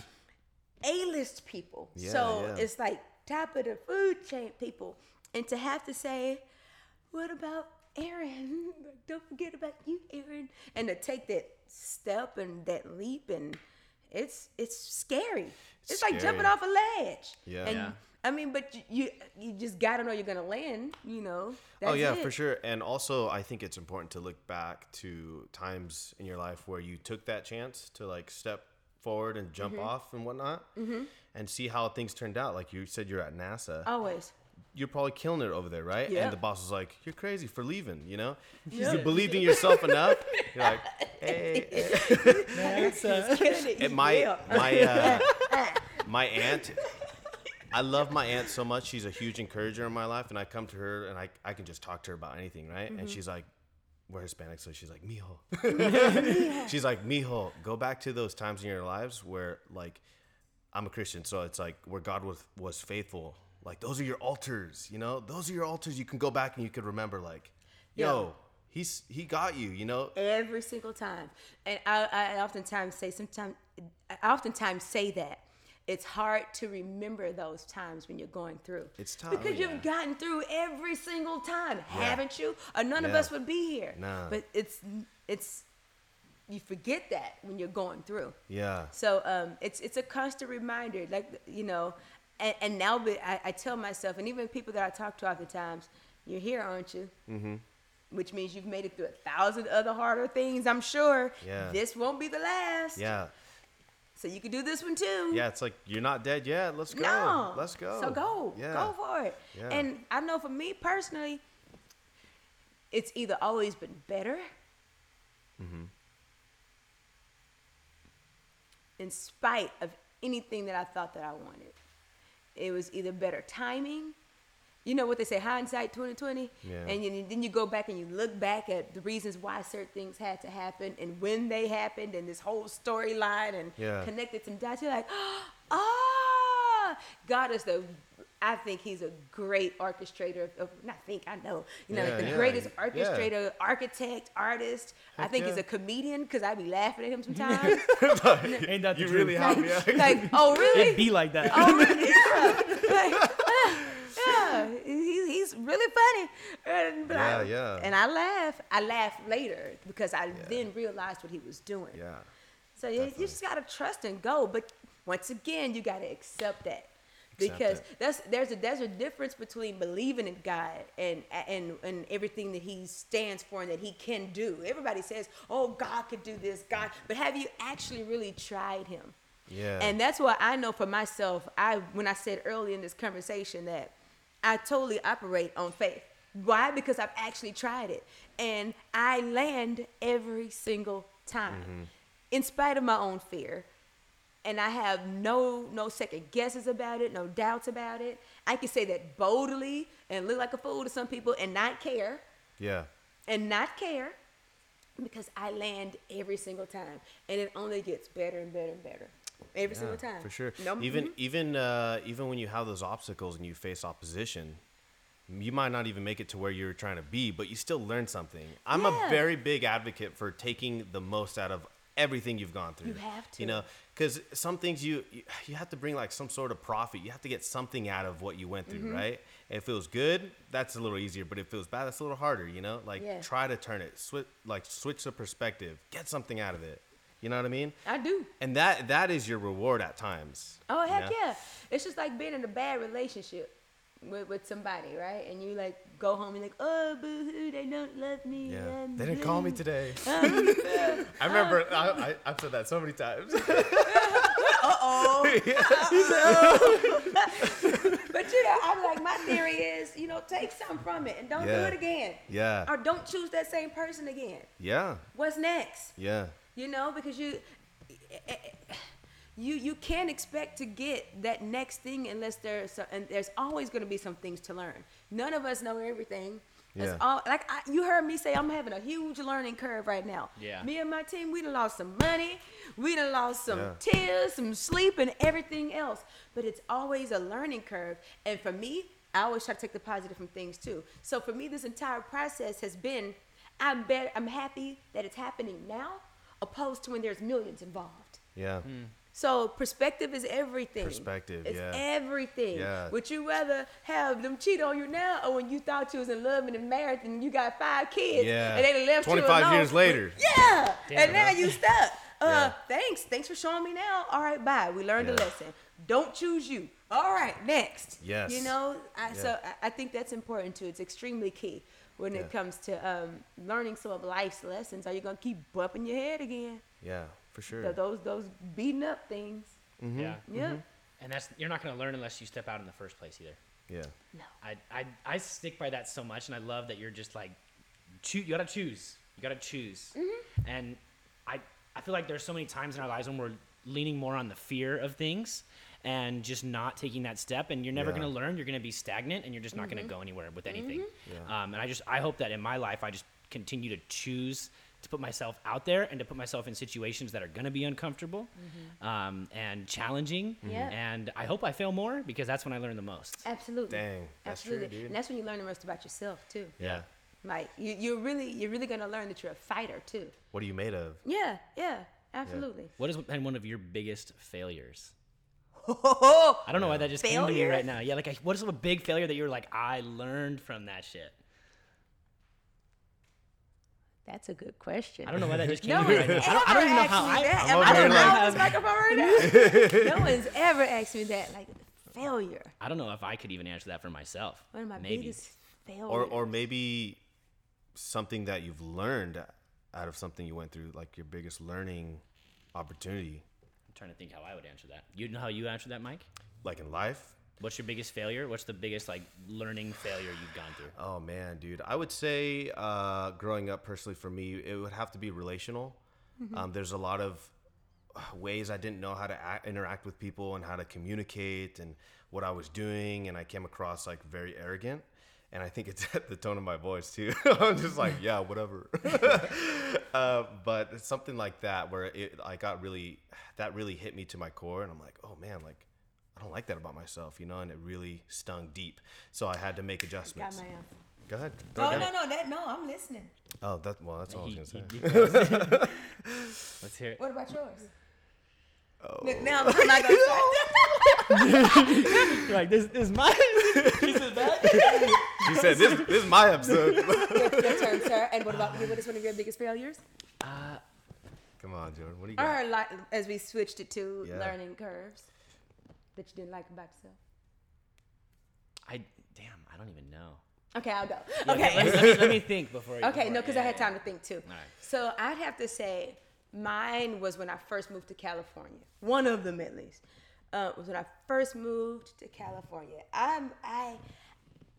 A-list people.
Yeah,
so
yeah.
it's like top of the food chain people, and to have to say, "What about Aaron? Don't forget about you, Aaron." And to take that step and that leap, and it's it's scary. It's, like jumping off a ledge.
Yeah.
And
Yeah.
I mean, but you you, you just gotta know you're gonna land. You know. That's
oh yeah,
it.
for sure. And also, I think it's important to look back to times in your life where you took that chance to like step forward and jump
Mm-hmm.
off and whatnot, and see how things turned out. Like you said, you're at NASA.
Always.
You're probably killing it over there, right?
Yeah.
And the boss was like, "You're crazy for leaving," you know.
Yeah.
You believed in yourself enough. You're like, "Hey."
That's, uh,
And my my uh, my aunt I love my aunt so much. She's a huge encourager in my life, and I come to her and I, I can just talk to her about anything, right?
Mm-hmm.
And she's like, we're Hispanic, so she's like, mijo. she's like, mijo, go back to those times in your lives where, like, I'm a Christian, so it's like where God was was faithful. Like those are your altars, you know. Those are your altars. You can go back and you could remember, like, yo, he's he got you, you know.
every single time. And I, I oftentimes say, sometimes, I oftentimes say that it's hard to remember those times when you're going through.
It's tough,
because
yeah.
you've gotten through every single time, haven't you? Or none of us would be here.
Nah.
But it's it's you forget that when you're going through.
Yeah,
So um, it's it's a constant reminder, like you know, and, and now I, I tell myself, and even people that I talk to oftentimes, you're here, aren't you? Mm-hmm. Which means you've made it through a thousand other harder things. I'm sure.
Yeah.
This won't be the last.
yeah,
So you can do this one too.
yeah. It's like you're not dead yet. Let's go.
No.
Let's go.
So go.
Yeah.
Go for it.
Yeah.
And I know for me personally, it's either always been better.
Mm-hmm.
In spite of anything that I thought that I wanted. It was either better timing. You know what they say, hindsight 2020?
Yeah.
And you, then you go back and you look back at the reasons why certain things had to happen and when they happened and this whole storyline and
Yeah.
connected some dots. You're like, ah, God is the I think he's a great orchestrator of, of not think I know you know
Yeah,
the
yeah,
greatest
yeah.
orchestrator, architect, artist. I
Heck
think he's a comedian because I'd be laughing at him sometimes.
Ain't that the
You
truth?
really have me.
like, oh really?
It'd be like that.
Oh, really? yeah. Like, ah, yeah. He's, he's really funny. And, but I,
Yeah, yeah.
And I laugh. I laugh later because I then realized what he was doing.
Yeah.
So you, you just gotta trust and go. But once again, you gotta accept that. Because that's there's a there's a difference between believing in God and and and everything that He stands for and that He can do. Everybody says, "Oh, God could do this, God," but have you actually really tried Him?
Yeah.
And that's why I know for myself, I when I said early in this conversation that I totally operate on faith. Why? Because I've actually tried it. And I land every single time. Mm-hmm. In spite of my own fear. And I have no no second guesses about it, no doubts about it. I can say that boldly and look like a fool to some people and not care
yeah.
and not care because I land every single time, and it only gets better and better and better every
Yeah,
single time.
For sure.
No,
even
mhm.
even uh, even when you have those obstacles and you face opposition, you might not even make it to where you're trying to be, but you still learn something. I'm
Yeah.
a very big advocate for taking the most out of everything you've gone through.
You have to.
You know, because some things you, you you have to bring like some sort of profit. You have to get something out of what you went through,
Mm-hmm.
right? If it feels good, that's a little easier. But if it feels bad, that's a little harder. You know, like
Yeah.
try to turn it, switch like switch the perspective, get something out of it. You know what I mean?
I do.
And that that is your reward at times.
Oh
you
heck
know?
yeah! It's just like being in a bad relationship with, with somebody, right? And you like go home and like, oh boo hoo, they don't love me.
Yeah.
I'm
They didn't call me today.
Um,
I remember I, I, I've said that so many times. Uh oh.
But you know, I'm like, my theory is, you know, take something from it and don't
Yeah.
do it again.
Yeah.
Or don't choose that same person again.
yeah.
What's next?
Yeah.
you know because you you you can't expect to get that next thing unless there's so, and there's always going to be some things to learn. None of us know everything. That's
Yeah.
all like I, you heard me say i'm having a huge learning curve right now.
Yeah.
me and my team we done lost some money. We done lost some
Yeah.
tears some sleep and everything else. But it's always a learning curve. And for me i always try to take the positive from things too. So for me this entire process has been i'm better i'm happy that it's happening now opposed to when there's millions involved.
Yeah. Hmm.
So perspective is everything.
Perspective,
it's
yeah.
everything.
Yeah.
Would you rather have them cheat on you now, or when you thought you was in love and in married and you got five kids,
Yeah.
and they done left you
25
alone?
years later.
Yeah,
Damn,
and now you stuck. Uh,
Yeah.
thanks, thanks for showing me now. All right, bye. We learned a lesson. Don't choose you. All right, next.
Yes.
You know, I, so
Yeah.
I, I think that's important too. It's extremely key when
Yeah.
it comes to um, learning some of life's lessons. Are you gonna keep bumping your head again?
Yeah. For sure.
Th- Those those beating up things.
Mm-hmm.
Yeah.
Yeah.
And that's you're not going to learn unless you step out in the first place either.
Yeah.
No.
I, I, I stick by that so much, and I love that you're just like, choo- you gotta choose. You gotta choose.
Mm-hmm.
And I, I feel like there's so many times in our lives when we're leaning more on the fear of things and just not taking that step, and you're never
Yeah.
gonna learn. You're gonna be stagnant, and you're just not
Mm-hmm.
gonna go anywhere with anything.
Yeah.
Um, and I just, I hope that in my life, I just continue to choose to put myself out there and to put myself in situations that are gonna be uncomfortable um, and challenging.
Mm-hmm. Yeah.
And I hope I fail more because that's when I learn the most.
Absolutely.
Dang, that's true,
Absolutely.
dude.
And that's when you learn the most about yourself too.
Yeah.
Like you, you're really you're really gonna learn that you're a fighter too.
What are you made of?
Yeah, yeah, absolutely.
What has been one of your biggest failures?
Oh,
I don't know why that just came to me right now. Yeah, like, what is a big failure that you were like, I learned from that shit?
That's a good question.
I don't know why that just came
No
to me
one's
right
ever
now. I don't, I don't even know
asked
how I.
that.
I'm
Am
over
I
here
the
like-
loudest microphone right now? no one's ever asked me that. Like failure.
I don't know if I could even answer that for myself.
One of my
Maybe.
biggest failures.
Or or maybe something that you've learned out of something you went through, like your biggest learning opportunity,
I'm trying to think how I would answer that. You know how you answer that, Mike?
like in life.
What's your biggest failure? What's the biggest like learning failure you've gone through?
Oh man, dude. I would say uh, growing up personally for me, it would have to be relational. Um, there's a lot of ways I didn't know how to act, interact with people and how to communicate and what I was doing, and I came across like very arrogant. And I think it's at the tone of my voice too. I'm just like, yeah, whatever. uh, but something like that where it, I got really, that really hit me to my core, and I'm like, oh man, like I don't like that about myself, you know, and it really stung deep. So I had to make
Got
adjustments.
my answer.
Go ahead.
Oh
Go
no
ahead.
no that no I'm listening.
Oh, that well, that's all I
He-
was gonna say.
he goes- Let's hear it.
What about yours?
Oh.
Look, Now I'm not gonna start.
like this, this is my. he said that.
She said, "This, this is my episode."
your, your turn, sir. And what about you? What is one of your biggest failures?
Uh,
Come on, Jordan. What do you got?
Or like as we switched it to
Yeah.
learning curves that you didn't like about yourself.
I damn. I don't even know.
Okay, I'll go.
Yeah,
Okay.
Let me, let me, let me think before.
Okay,
before-
no, because
yeah,
I had time to think too.
All right.
So I'd have to say mine was when I first moved to California. One of them, at least, uh, was when I first moved to California. I'm I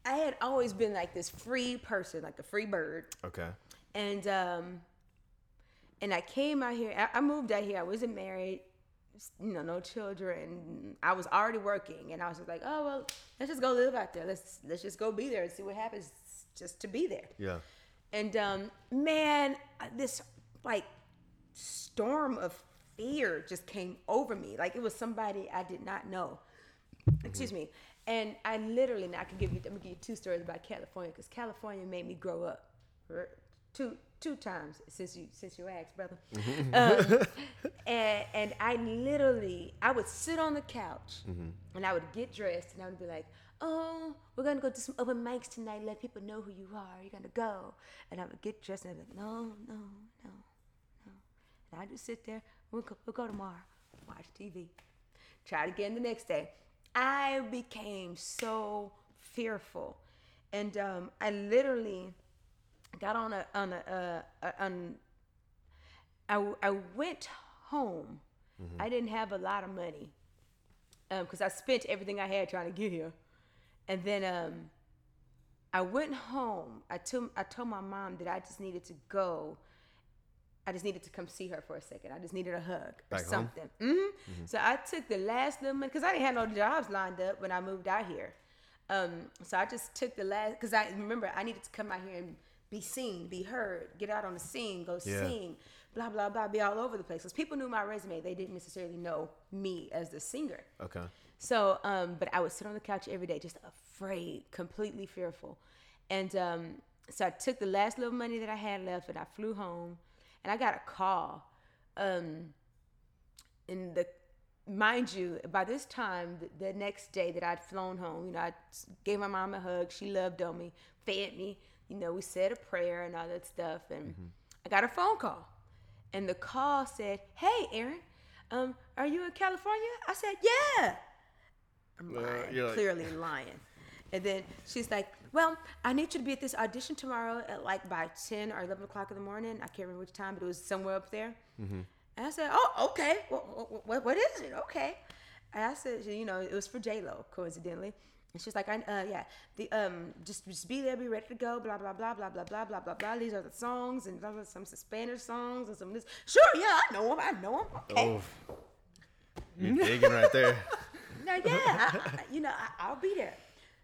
I had always been like this free person, like a free bird,
Okay.
and um, and I came out here. I, I moved out here. I wasn't married. You know, no children. I was already working, and I was just like, oh well, let's just go live out there. Let's let's just go be there and see what happens, just to be there.
Yeah.
And um, man, this like storm of fear just came over me. Like it was somebody I did not know. Excuse me. And I literally, now I can give you, I'm gonna give you two stories about California because California made me grow up two two times since you since you asked, brother. um, and and I literally, I would sit on the couch and I would get dressed and I would be like, oh, we're gonna go do some open mics tonight. Let people know who you are. You're gonna go. And I would get dressed and I'd be like, no, no, no, no. And I just sit there. We'll go, we'll go tomorrow. Watch TV. Try it again the next day. I became so fearful, and um, I literally got on a on a uh, on. I I went home. I didn't have a lot of money because I spent everything I had trying to get here, and then um, I went home. I told I told my mom that I just needed to go. I just needed to come see her for a second. I just needed a hug or
Back home?
something. hmm So I took the last little money because I didn't have no jobs lined up when I moved out here. Um, so I just took the last because I remember I needed to come out here and be seen, be heard, get out on the scene, go
Yeah.
sing, blah blah blah, be all over the place. Because people knew my resume, they didn't necessarily know me as the singer.
Okay.
So, um, but I would sit on the couch every day, just afraid, completely fearful. And um, so I took the last little money that I had left and I flew home and I got a call. Um, and the, mind you, by this time, the, the next day that I'd flown home, you know, I gave my mom a hug. She loved on me, fed me. You know, we said a prayer and all that stuff. And I got a phone call. And the call said, Hey, Aaron, um, are you in California? I said, Yeah. I'm
Uh,
lying,
like-
clearly lying. And then she's like, Well, I need you to be at this audition tomorrow at like by 10 or 11 o'clock in the morning. I can't remember which time, but it was somewhere up there. And I said, Oh, okay. What, what, what is it? Okay. And I said, You know, it was for J-Lo, coincidentally. And she's like, I, uh, yeah, the um, just just be there, be ready to go, blah blah blah blah blah blah blah blah blah. These are the songs and blah, blah, some Spanish songs and some of this. Sure, yeah, I know them. I know them. Okay.
Oh. You're digging right there.
Now, yeah, I, I- you know, I, I'll be there.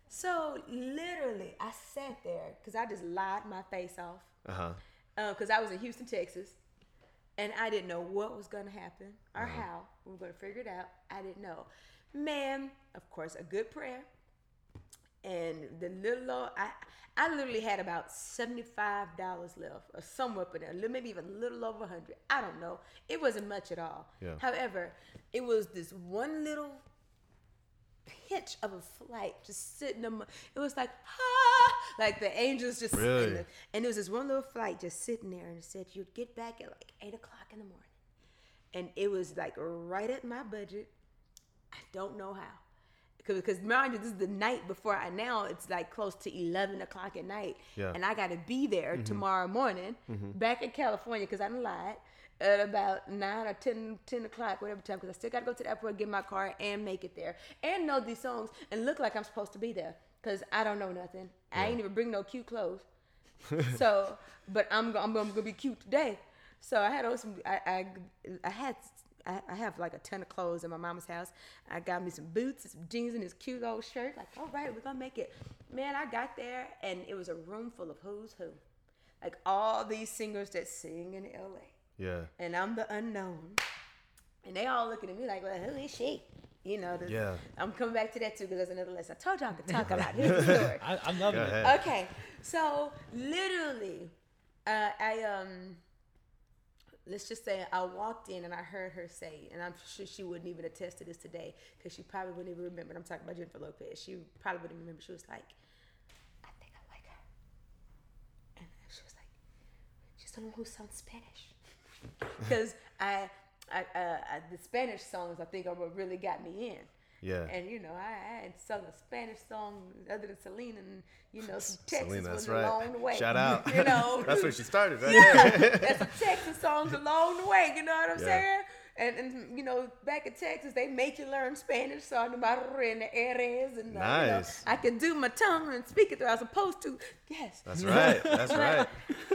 So literally, I sat there because I just lied my face off
Uh huh.
because I was in Houston, Texas, and I didn't know what was going to happen or how we were going to figure it out. I didn't know. Man, of course, a good prayer, and the little old, I I literally had about seventy five dollars left, or somewhere up in there, maybe even a little over a hundred. I don't know. It wasn't much at all.
Yeah.
However, it was this one little pitch of a flight just sitting on my, it was like ah like the angels just
Really?
the- and it was this one little flight just sitting there and it said you'd get back at like eight o'clock in the morning and it was like right at my budget i don't know how because, mind you this is the night before i now it's like close to 11 o'clock at night
Yeah.
and i got to be there mm-hmm. tomorrow morning mm-hmm. back in california because i done lied at about 9 or 10, 10 o'clock, whatever time, because I still got to go to the airport, get my car, and make it there, and know these songs, and look like I'm supposed to be there, because I don't know nothing. I ain't even bring no cute clothes. so, but I'm, I'm, I'm gonna be cute today. So I had on some, I, I, I had, I, I have like a ton of clothes in my mama's house. I got me some boots, some jeans, and this cute old shirt. Like, all right, we're gonna make it. Man, I got there, and it was a room full of who's who, like all these singers that sing in L.A
Yeah.
and I'm the unknown. And they all looking at me like, well, who is she? You know, the,
Yeah.
I'm coming back to that too because there's another lesson. I told y'all I could talk about lot. Here's the story.
I, I'm loving it.
Okay, so literally, uh, I um, let's just say I walked in and I heard her say, and I'm sure she wouldn't even attest to this today because she probably wouldn't even remember. I'm talking about Jennifer Lopez. She probably wouldn't remember. She was like, "I think I like her," and she was like, "She's the who sounds Spanish," because I. I, uh, I, the Spanish songs, I think, are what really got me in.
Yeah.
And you know, I, I had sung a Spanish song other than Selena, and you know, some Texas
Selena,
was
right.
along the way.
Shout out.
You know,
That's where she started, right there.
that's some Texas songs along the way. You know what I'm
Yeah.
saying? And, and you know, back in Texas, they make you learn Spanish, so I knew my r and the eres, and uh, you know,
Nice.
I can do my tongue and speak it the way I was supposed to. Yes.
That's right. That's right.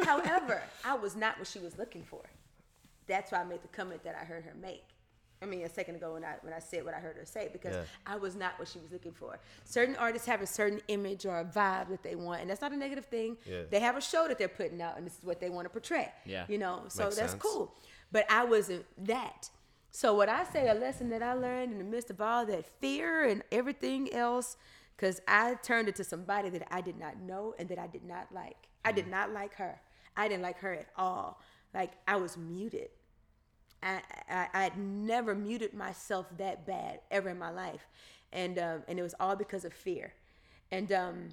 However, I was not what she was looking for. That's why I made the comment that I heard her make. I mean, a second ago when I when I said what I heard her say, because
Yeah.
I was not what she was looking for. Certain artists have a certain image or a vibe that they want, and that's not a negative thing.
Yeah.
They have a show that they're putting out, and this is what they want to portray.
Yeah.
you know, so
Makes
that's
sense.
cool. But I wasn't that. So what I say, a lesson that I learned in the midst of all that fear and everything else, because I turned into somebody that I did not know and that I did not like. I did mm. not like her. I didn't like her at all. Like I was muted. I, I I'd never muted myself that bad ever in my life, and um, and it was all because of fear, and um,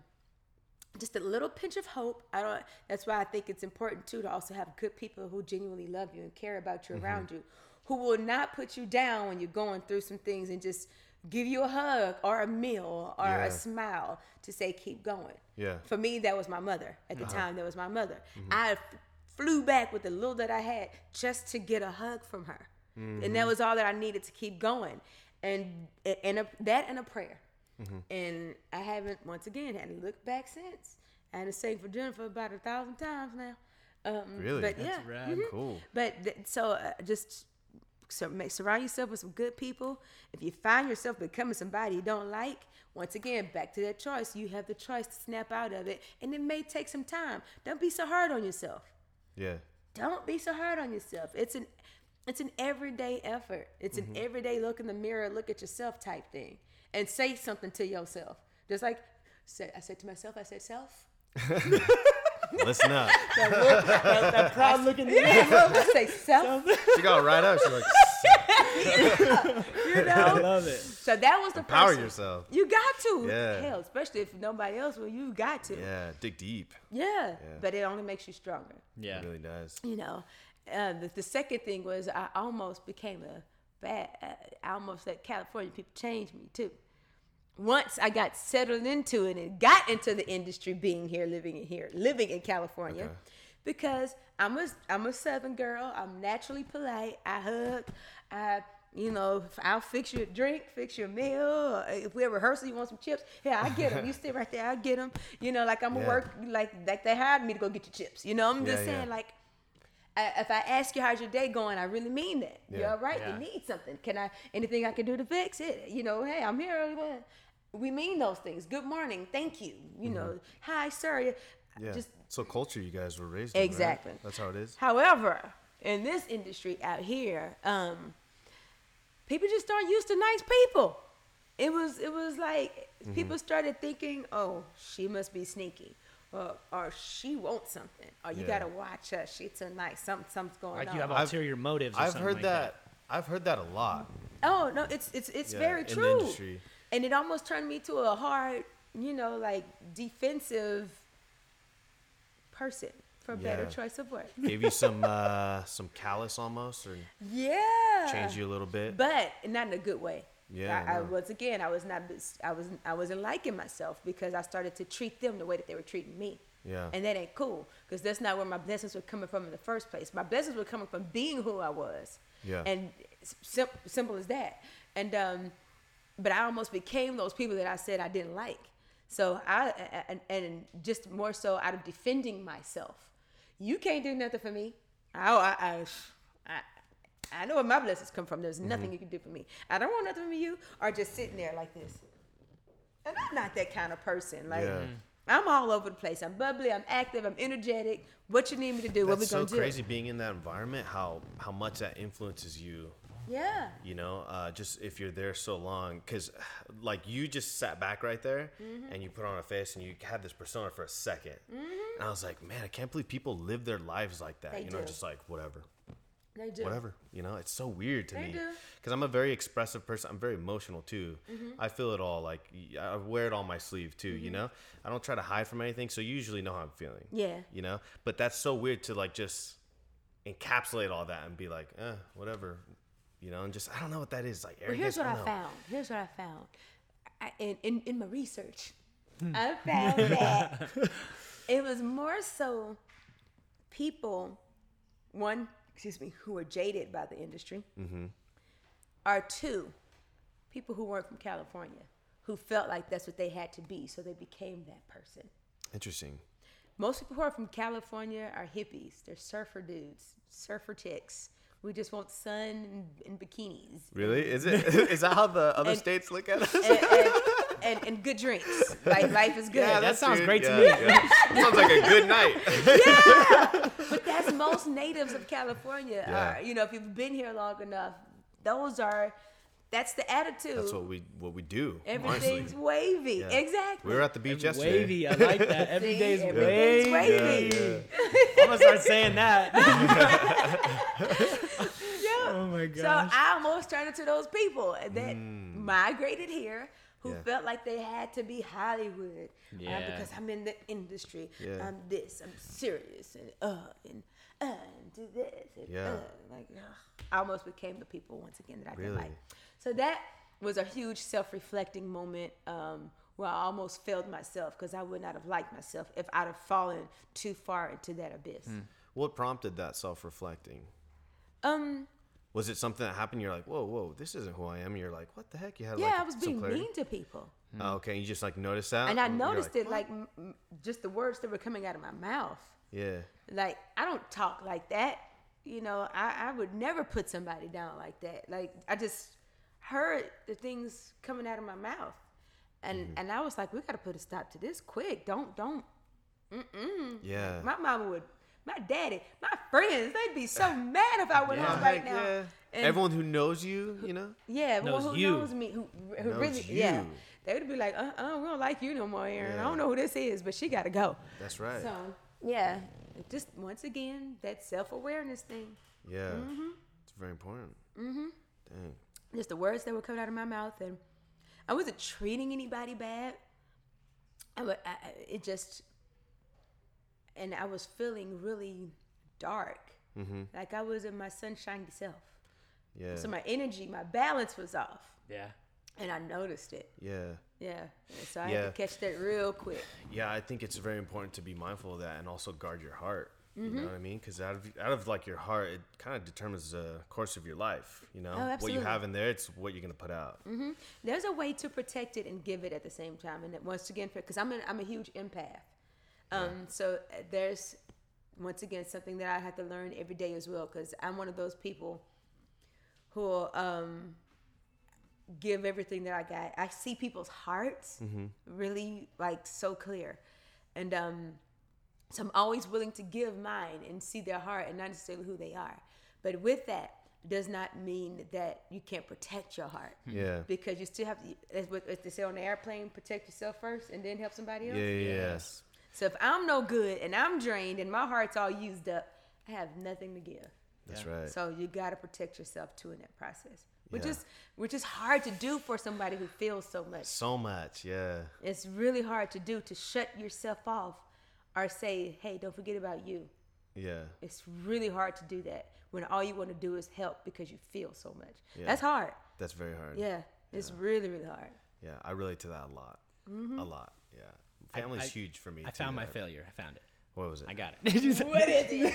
just a little pinch of hope. I don't. That's why I think it's important too to also have good people who genuinely love you and care about you around you, who will not put you down when you're going through some things and just give you a hug or a meal or
Yeah.
a smile to say keep going.
Yeah.
For me, that was my mother. At
Uh-huh.
the time, that was my mother.
Mm-hmm.
I flew back with the little that I had just to get a hug from her, and
Mm-hmm.
that was all that I needed to keep going. And and a, that and a prayer.
Mm-hmm.
And I haven't once again had to look back since. I had to sing for Jennifer about a thousand times now. Um,
Really?
But
That's
yeah,
rad.
mhm.
Cool.
But th- so uh, just so make surround yourself with some good people. If you find yourself becoming somebody you don't like, once again, back to that choice. You have the choice to snap out of it, and it may take some time. Don't be so hard on yourself.
Yeah.
Don't be so hard on yourself. It's an it's an everyday effort. It's an mm-hmm. everyday look in the mirror, look at yourself type thing, and say something to yourself. Just like say, I said to myself, I said self.
Listen up.
that proud look in the
Yeah, I say self.
She got right up. She's like,
You know, I
love it.
So that was the power
yourself.
You got to.
Yeah.
Hell, especially if nobody else will, you got to.
Yeah. Dig deep.
Yeah. But it only makes you stronger.
Yeah.
It really does.
You know. Uh, the, the second thing was I almost became a bad. uh, I almost let California people change me too. Once I got settled into it and got into the industry, being here, living in here, living in California,
Okay.
because I'm a I'm a Southern girl. I'm naturally polite. I hug. I you know I'll fix your drink, fix your meal. If we have rehearsal, you want some chips? Yeah, I get them. You sit right there. I get them. You know, like I'm gonna
Yeah.
work like like they hired me to go get your chips. You know, I'm just
Yeah, yeah.
saying like. I, if I ask you how's your day going, I really mean that.
You're
all right?
Yeah.
You need something. Can I anything I can do to fix it? You know, hey, I'm here. We mean those things. Good morning. Thank you. You know, hi, sir.
Mm-hmm. Yeah.
Just
so culture you guys were raised in, right?
Exactly.
That's how it is.
However, in this industry out here, um, people just aren't used to nice people. It was it was like
Mm-hmm.
people started thinking, oh, she must be sneaky. Or, or she wants something. Or you
Yeah.
gotta watch her. She's too nice. Something, something's going
Like
on.
you have
I've-
ulterior motives. Or
I've
something
heard
like
that. I've heard that a lot.
Oh no, it's it's it's
Yeah,
very
in the
true.
industry.
And it almost turned me to a hard, you know, like defensive person, for a better
Yeah.
choice of word.
Gave you some uh, some callous almost, or
Yeah.
changed you a little bit.
but not in a good way.
Yeah,
I, I
no.
was again. I was not. I was. I wasn't liking myself because I started to treat them the way that they were treating me.
Yeah.
And that ain't cool because that's not where my blessings were coming from in the first place. My blessings were coming from being who I was.
Yeah.
And sim- simple as that. And um, but I almost became those people that I said I didn't like. So I and, and just more so out of defending myself. You can't do nothing for me. I I I, I, I know where my blessings come from. There's nothing mm-hmm. you can do for me. I don't want nothing from you, or just sitting there like this. And I'm not that kind of person. Like
Yeah. Mm.
I'm all over the place. I'm bubbly. I'm active. I'm energetic. What you need me to do? what we
so
gonna do?
So crazy being in that environment. How how much that influences you
Yeah.
You know, uh, just if you're there so long, because like you just sat back right there
Mm-hmm.
and you put on a face and you had this persona for a 2nd And I was like, man, I can't believe people live their lives like that.
They
you know,
do.
just like whatever,
They do.
whatever. You know, it's so weird to
They
me because I'm a very expressive person. I'm very emotional too.
Mm-hmm.
I feel it all. Like I wear it on my sleeve too. You know, I don't try to hide from anything, so you usually know how I'm feeling.
Yeah.
You know, but that's so weird to like just encapsulate all that and be like, eh, whatever. You know, and just I don't know what that is. Like,
Well, here's what I,
don't
found. Here's what I found. I, in, in in my research,
Hmm.
I found that it was more so people, one, excuse me, who are jaded by the industry,
Mm-hmm.
or two, people who weren't from California, who felt like that's what they had to be, so they became that person.
Interesting.
Most people who are from California are hippies. They're surfer dudes, surfer chicks. We just want sun and, and bikinis.
Really? Is it? Is that how the other
And-
states look at us?
and, and, and, and good drinks. Like life is good.
Yeah,
that
sounds
good.
great to
Yeah,
me.
yeah. Sounds like a good night.
Yeah, but that's most natives of California.
Yeah.
Are, you know, if you've been here long enough, those are. That's the attitude.
That's what we what we do.
Everything's
honestly.
wayvy.
Yeah.
Exactly.
We were at the beach yesterday.
Wavy, I like that. Every
See,
day's
everything's
wavy.
wavy.
I'm gonna start saying that.
Yeah.
oh my
So. I almost turned into those people that migrated here who
Mm. Yeah.
felt like they had to be Hollywood uh,
Yeah.
because I'm in the industry.
Yeah.
I'm this. I'm serious and uh and uh and do this and
Yeah.
uh like ugh. I almost became the people once again that I didn't
Really?
like. So that was a huge self-reflecting moment um, where I almost failed myself because I would not have liked myself if I'd have fallen too far into that abyss.
What prompted that self-reflecting?
Um.
Was it something that happened? You're like, whoa, whoa, this isn't who I am. You're like, what the heck? You had
Yeah,
like
I was being
clarity?
mean to people.
Oh, okay, you just like noticed that,
and I noticed it like m- just the words that were coming out of my mouth.
yeah,
Like I don't talk like that. You know, I, I would never put somebody down like that. Like I just heard the things coming out of my mouth, and
Mm-hmm.
and I was like, we got to put a stop to this quick. Don't don't.
yeah.
My mama would, my daddy, my friends, they'd be so mad if I went
yeah,
home right
heck
now.
yeah.
And-
Everyone who knows you, you know,
Yeah, well,
Knows
who
you.
knows me? Who, who
Knows
really? Yeah, they would be like, uh, uh, we don't like you no more, Aaron. I don't know who this is, but she got to go.
that's right.
So yeah, just once again that self awareness thing.
yeah,
Mm-hmm.
it's very important. Mm-hmm. Dang.
Just the words that were coming out of my mouth, and I wasn't treating anybody bad. I, wa- I, I- it just, and I was feeling really dark, like I was in my sunshiny self.
Yeah,
So my energy, my balance was off,
yeah.
and I noticed it.
yeah.
Yeah, and so I
Yeah.
had to catch that real quick.
Yeah, I think it's very important to be mindful of that and also guard your heart.
Mm-hmm.
You know what I mean? Because out of out of like your heart, it kind of determines the course of your life. You know,
Oh,
what you.
Mm-hmm.
have in there, it's what you're gonna put out.
There's a way to protect it and give it at the same time. And that once again, because I'm, an, I'm a huge empath. Um, So uh, there's, once again, something that I have to learn every day as well. Because I'm one of those people who um, give everything that I got. I see people's hearts really like so clear. And um, so I'm always willing to give mine and see their heart and not necessarily who they are. But with that, does not mean that you can't protect your heart.
Yeah.
Because you still have to, as what as they say on the airplane, protect yourself first and then help somebody else.
yeah, yeah.
Yes.
So if I'm no good and I'm drained and my heart's all used up, I have nothing to give.
That's
Yeah.
right.
So you got to protect yourself too in that process, which
Yeah.
is which is hard to do for somebody who feels so much.
so much, yeah.
It's really hard to do to shut yourself off or say, "Hey, don't forget about you."
Yeah.
It's really hard to do that when all you want to do is help because you feel so much.
Yeah.
That's hard.
That's very hard.
Yeah, it's really really hard.
Yeah, I relate to that a lot.
Mm-hmm.
A lot. Yeah. Family's
I-
huge for me.
I
too,
found my
man.
failure. I found it.
What was it?
I got it.
What is it?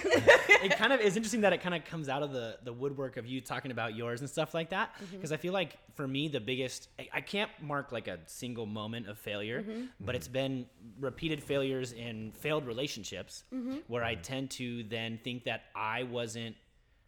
it kind of is interesting that it kind of comes out of the the woodwork of you talking about yours and stuff like that
Mm-hmm.
because i feel like for me the biggest I, I can't mark like a single moment of failure
Mm-hmm.
but it's been repeated failures in failed relationships
Mm-hmm.
where i tend to then think that i wasn't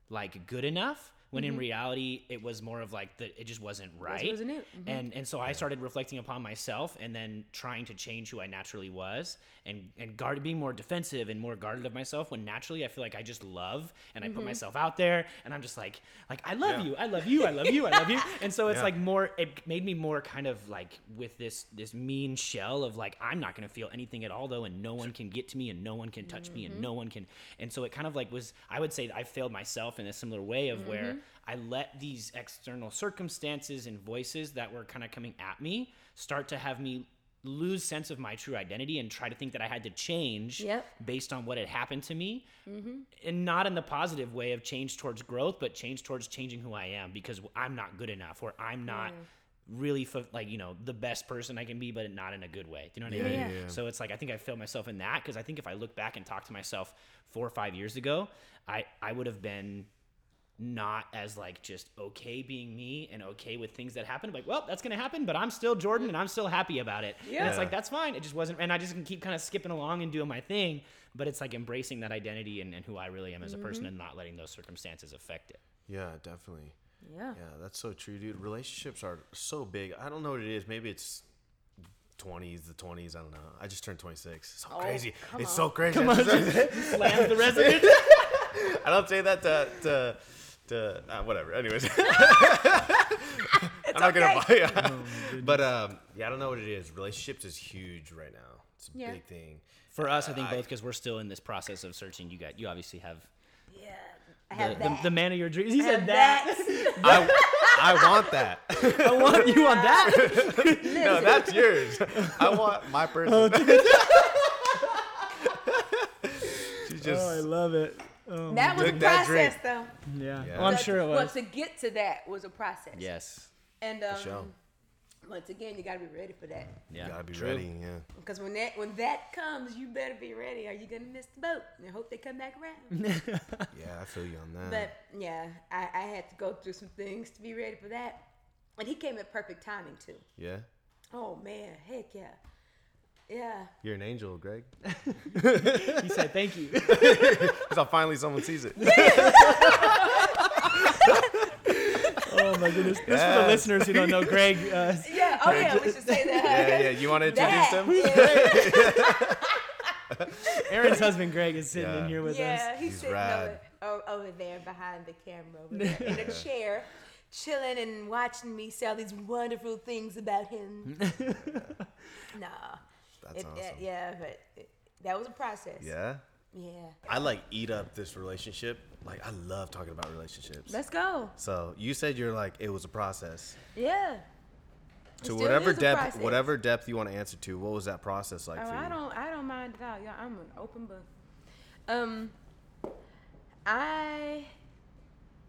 like good enough when in mm-hmm. reality it was more of like the it just wasn't right.
wasn't it. Mhm.
And and so I started reflecting upon myself and then trying to change who I naturally was and and guard being more defensive and more guarded of myself when naturally I feel like I just love and I put mm-hmm. myself out there and I'm just like like I love
Yeah.
you, I love you, I love you, I love you. And so it's
Yeah.
like more it made me more kind of like with this this mean shell of like I'm not going to feel anything at all though and no one can get to me and no one can touch me and mm-hmm. no one can and so it kind of like was I would say I failed myself in a similar way of where I let these external circumstances and voices that were kind of coming at me start to have me lose sense of my true identity and try to think that I had to change
Yep.
based on what had happened to me. Mm-hmm. And not in the positive way of change towards growth but change towards changing who I am because I'm not good enough or I'm not mm. really fu- like you know the best person I can be but not in a good way. Do you know what I mean?
yeah, yeah.
so it's like I think I failed myself in that because I think if I look back and talk to myself four or five years ago I I would have been not as like just okay being me and okay with things that happen. Like, well, that's gonna happen, but I'm still Jordan and I'm still happy about it. And it's like that's fine. It just wasn't, and I just can keep kind of skipping along and doing my thing. But it's like embracing that identity and, and who I really am as a mm-hmm. person and not letting those circumstances affect it.
Yeah, definitely.
Yeah.
Yeah, that's so true, dude. Relationships are so big. I don't know what it is. Maybe it's 20s, the 20s. I don't know. I just turned 26. So
Oh,
crazy. It's
on.
so crazy.
Come
I
on,
just-
the resident.
I don't say that to to, to uh, whatever. Anyways, I'm not gonna buy.
Oh,
but um, yeah, I don't know what it is. Relationships is huge right now. It's a
Yeah.
big thing.
For us, I think both because we're still in this process of searching. You got, you obviously have
Yeah. I
the,
have
the,
that.
the man of your dreams. He
I
said
have
that.
I I want that.
I want you on that.
no, that's yours. I want my person.
Oh,
She just
love it. Oh,
that was a
that
process,
drink.
though.
yeah.
Yeah.
Well, I'm sure it
Well,
was.
to get to that was a process.
Yes.
And um,
sure.
once again, you got to be ready for that.
Yeah.
gotta be
True.
ready. Yeah.
Because when that when that comes, you better be ready. Or you gonna miss the boat. And I hope they come back around.
Yeah, I feel you on that.
but yeah, I, I had to go through some things to be ready for that. And he came at perfect timing too.
yeah,
Oh man, heck yeah, yeah.
you're an angel, Greg.
He said thank you.
So finally someone sees it.
Oh my goodness. This for the listeners who don't know Greg. Uh,
Yeah, okay, we should say that.
Yeah, yeah. You want to introduce
That,
them?
yeah.
Aaron's husband Greg is sitting in here with
Yeah,
us.
he's,
He's
sitting
rad.
over, over there behind the camera, over there, in a chair, chilling and watching me say all these wonderful things about him. nah,
That's
it,
awesome.
yeah, but it, that was a process.
Yeah.
yeah.
I like eat up this relationship. Like I love talking about relationships.
Let's go.
So you said you're like it was a process.
Yeah.
To whatever depth,
process.
whatever depth you want to answer to, what was that process like
Oh,
for you?
I don't, I don't mind at all. y'all. I'm an open book. Um, I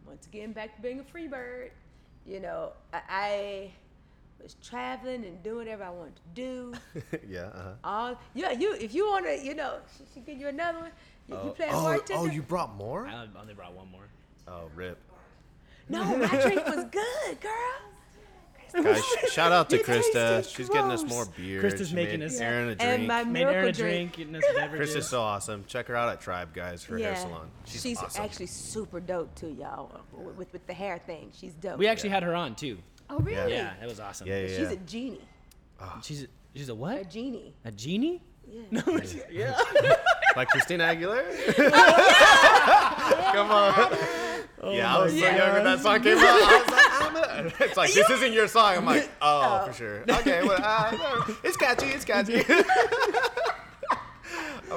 once again back to being a free bird. You know, I, I was traveling and doing whatever I wanted to do.
yeah. Uh-huh.
All yeah, you if you want to, you know, she, she give you another one. You, you playing
oh,
bartender?
oh, you brought more?
I only brought one more.
Oh, rip.
No, my drink was good, girl.
Guys, shout out to Krista.
tasted
She's getting us more beer.
Krista's
She
making
made
us-
Aaron a
And
drink.
my
Made Aaron a
drink.
drink, getting us beverages.
Krista's so awesome. Check her out at Tribe, guys, her hair salon. She's, awesome.
actually super dope too, y'all. With, with, with the hair thing, she's dope.
we actually had her on too.
Oh really?
Yeah, it was awesome.
yeah, yeah,
She's
yeah.
a genie.
She's a, she's a what?
A genie.
A genie?
Yeah.
No, Yeah.
like Christina Aguilera. Come on. yeah, I was so young when that song came out. I was like, I'm a, it's like this isn't your song. I'm like, oh, for sure. Okay, well, uh, it's catchy. It's catchy. I'm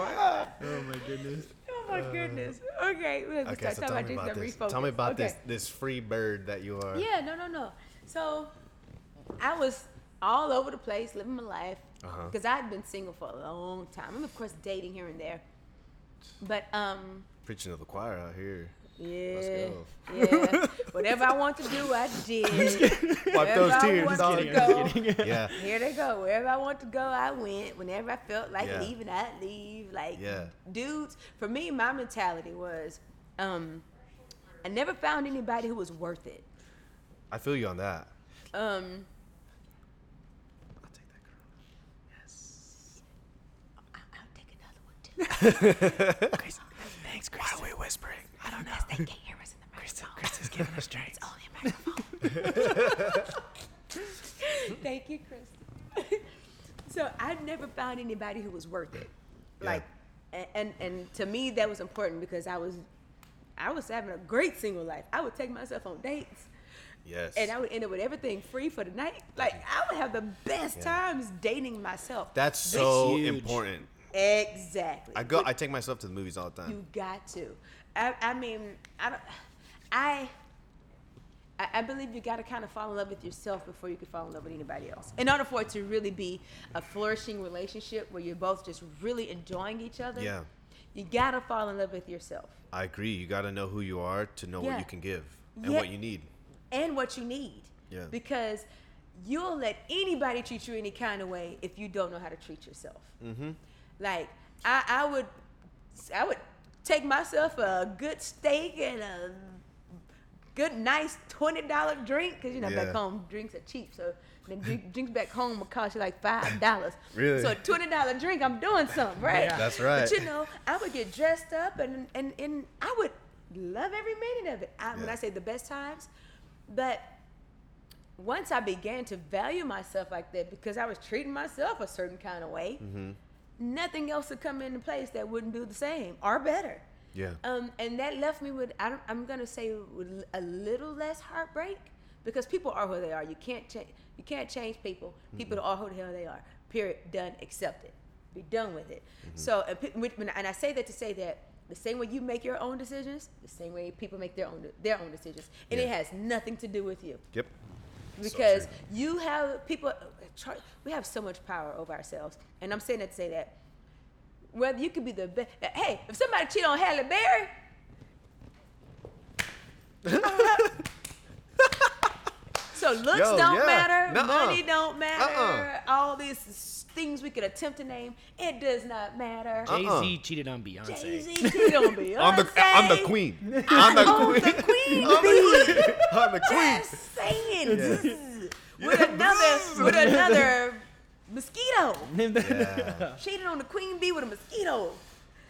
like, ah.
oh my goodness.
Oh my goodness. Okay, we have to
Okay,
start
so
talking
tell
about
me about this.
refocus.
Tell me about
okay.
this this free bird that you are.
Yeah, no, no, no. So I was all over the place living my life
Uh-huh.
because I'd been single for a long time. I'm of course dating here and there, but um,
Preaching to the choir out here.
yeah,
go.
yeah. Whatever I want to do, I did.
Wipe
Wherever
those
I
tears,
want to go,
Yeah.
Here they go. Wherever I want to go, I went. Whenever I felt like
Yeah.
leaving, I'd leave. Like
Yeah.
dudes, for me, my mentality was, um, I never found anybody who was worth it.
I feel you on that.
Um,
I'll take that girl.
I- I'll take another one too.
Thanks, Chris.
Why are we whispering?
I don't know.
They can't hear us in the microphone.
She's giving us drinks.
only a microphone. Thank you, Chris. so I've never found anybody who was worth it.
Yeah.
Like, and, and and to me that was important because I was, I was having a great single life. I would take myself on dates.
Yes.
And I would end up with everything free for the night. Like I would have the best
Yeah.
times dating myself.
That's so important.
exactly.
I go.
But
I take myself to the movies all the time.
you got to. I, I mean, I don't. I. I I believe you got to kind of fall in love with yourself before you can fall in love with anybody else. In order for it to really be a flourishing relationship where you're both just really enjoying each other,
Yeah.
you got to fall in love with yourself
I agree. You got to know who you are to know
Yeah.
what you can give and
Yeah.
what you need.
And what you need.
Yeah.
Because you'll let anybody treat you any kind of way if you don't know how to treat yourself.
Mm-hmm.
Like I, I would, I would take myself a good steak and a good nice twenty dollar drink because you know back home drinks are cheap, so the drink, drinks back home will cost you like five dollars.
Really?
So a twenty dollar drink, I'm doing something, right?
Yeah.
That's right.
But you know, I would get dressed up and and and I would love every minute of it. I, When I say the best times, but once I began to value myself like that because I was treating myself a certain kind of way,
Mm-hmm.
nothing else would come into place that wouldn't do the same or better.
Yeah.
Um, and that left me with I don't, I'm gonna say with a little less heartbreak because people are who they are. You can't change. You can't change people. People are who the hell they are. Period. Done. Accept it. Be done with it. So, and, pe- when- when- and I say that to say that the same way you make your own decisions, the same way people make their own their own decisions, and it has nothing to do with you.
Yep.
because
true.
you have people we have so much power over ourselves. And i'm saying that to say that whether you could be the best hey if somebody cheat on halle berry so looks
Yo,
don't
yeah.
matter
Nuh-uh.
money don't uh-uh. matter
Uh-uh.
all these things we could attempt to name it does not matter
Jay
Uh-uh.
Z cheated on Beyonce.
Jay-Z cheated on Beyonce.
I'm the I'm the queen. I'm the
On oh,
queen.
the queen
I'm the queen. I'm the queen.
Just saying.
Yeah.
with another with another mosquito.
Yeah.
Cheated on the queen bee with a mosquito.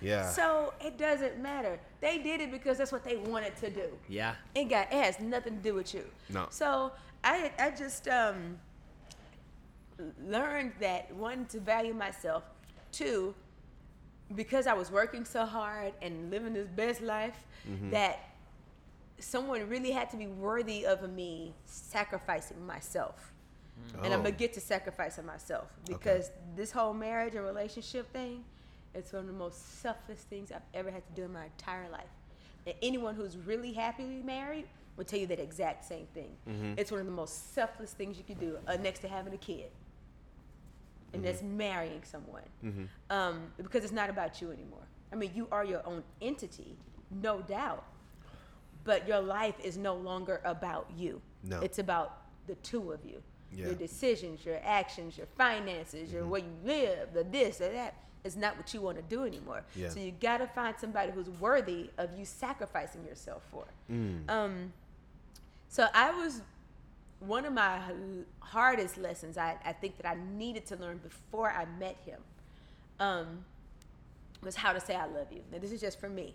Yeah.
So it doesn't matter. They did it because that's what they wanted to do.
Yeah.
It got it has nothing to do with you.
No.
So I I just um learned that one to value myself, two because I was working so hard and living this best life
Mm-hmm.
that someone really had to be worthy of me sacrificing myself. And I'm
Oh.
gonna get to sacrificing myself because this whole marriage and relationship thing, it's one of the most selfless things I've ever had to do in my entire life. And anyone who's really happily married will tell you that exact same thing. It's one of the most selfless things you can do, uh, next to having a kid, and that's marrying someone, um, because it's not about you anymore. I mean, you are your own entity, no doubt, but your life is no longer about you.
No.
It's about the two of you.
Yeah.
Your decisions, your actions, your finances, your where you live, the this or that is not what you want to do anymore.
Yeah.
So you got to find somebody who's worthy of you sacrificing yourself for. Um, so I was one of my hardest lessons I, I think that I needed to learn before I met him um, was how to say I love you. Now this is just for me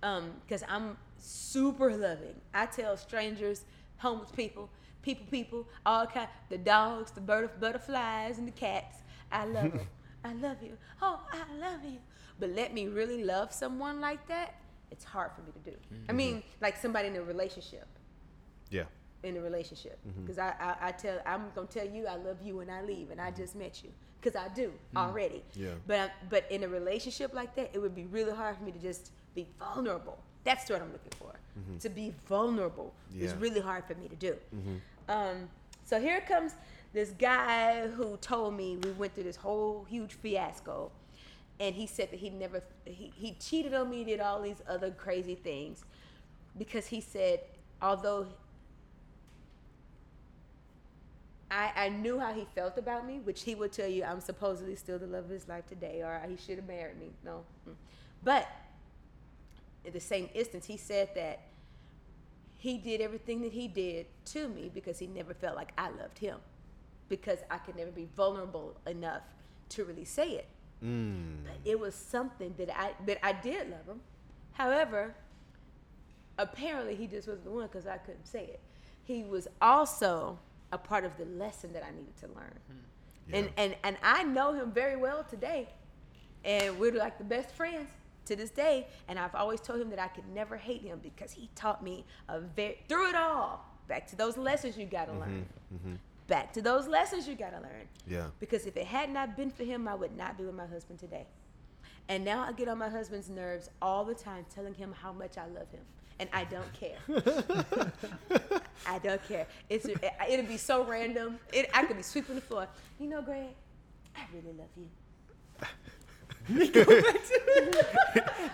because I'm super loving. I tell strangers, homeless people, people, people, all kind, the dogs, the bird, butterflies, and the cats. I love them. I love you. Oh, I love you. But let me really love someone like that. It's hard for me to do. I mean, like somebody in a relationship
Yeah.
in a relationship mm-hmm. because I, I I tell I'm gonna tell you I love you when I leave and I mm-hmm. just met you because I do mm-hmm. already.
Yeah.
But but in a relationship like that, it would be really hard for me to just be vulnerable. That's what I'm looking for. To be vulnerable is
Yeah.
really hard for me to do. Um, so here comes this guy who told me we went through this whole huge fiasco, and he said that he never he, he cheated on me, did all these other crazy things, because he said although I, I knew how he felt about me, which he would tell you I'm supposedly still the love of his life today, or he should have married me. No. Mm. But in the same instance, he said that he did everything that he did to me because he never felt like I loved him, because I could never be vulnerable enough to really say it.
Mm.
But it was something that I that I did love him. However, apparently he just wasn't the one because I couldn't say it. He was also a part of the lesson that I needed to learn. Hmm. And, and and I know him very well today, and we're like the best friends to this day. And I've always told him that I could never hate him because he taught me a very through it all. Back to those lessons you gotta mm-hmm, learn. Mm-hmm. Back to those lessons you gotta learn.
Yeah.
Because if it had not been for him, I would not be with my husband today. And now I get on my husband's nerves all the time, telling him how much I love him, and I don't care. I don't care. It's it, it'll be so random. It, I could be sweeping the floor. You know, Greg, I really love you.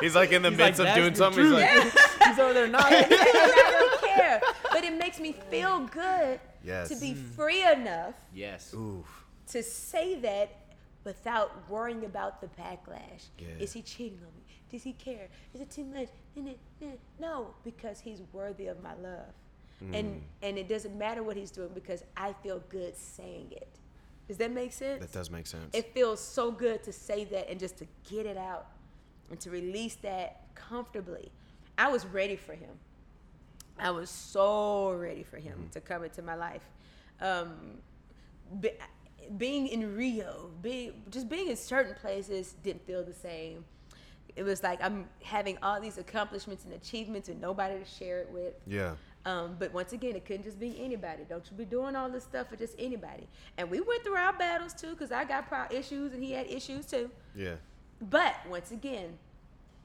He's like in the
He's like,
midst of doing
the
something. He's
truth."
like,
He's over there
and
nodding.
I don't care. But it makes me feel good
Yes.
to be mm. free enough
yes.
oof.
to say that without worrying about the backlash.
Yeah.
Is he cheating on me? Does he care? Is it too much? No, because he's worthy of my love.
Mm.
And and it doesn't matter what he's doing because I feel good saying it. Does that make sense?
That does make sense.
It feels so good to say that and just to get it out and to release that comfortably. I was ready for him. I was so ready for him to come into my life. Um, be, being in Rio, being just being in certain places didn't feel the same. It was like I'm having all these accomplishments and achievements and nobody to share it with.
yeah.
Um, but once again, it couldn't just be anybody. Don't you be doing all this stuff for just anybody. And we went through our battles too, because I got pro- issues and he had issues too.
Yeah.
But once again,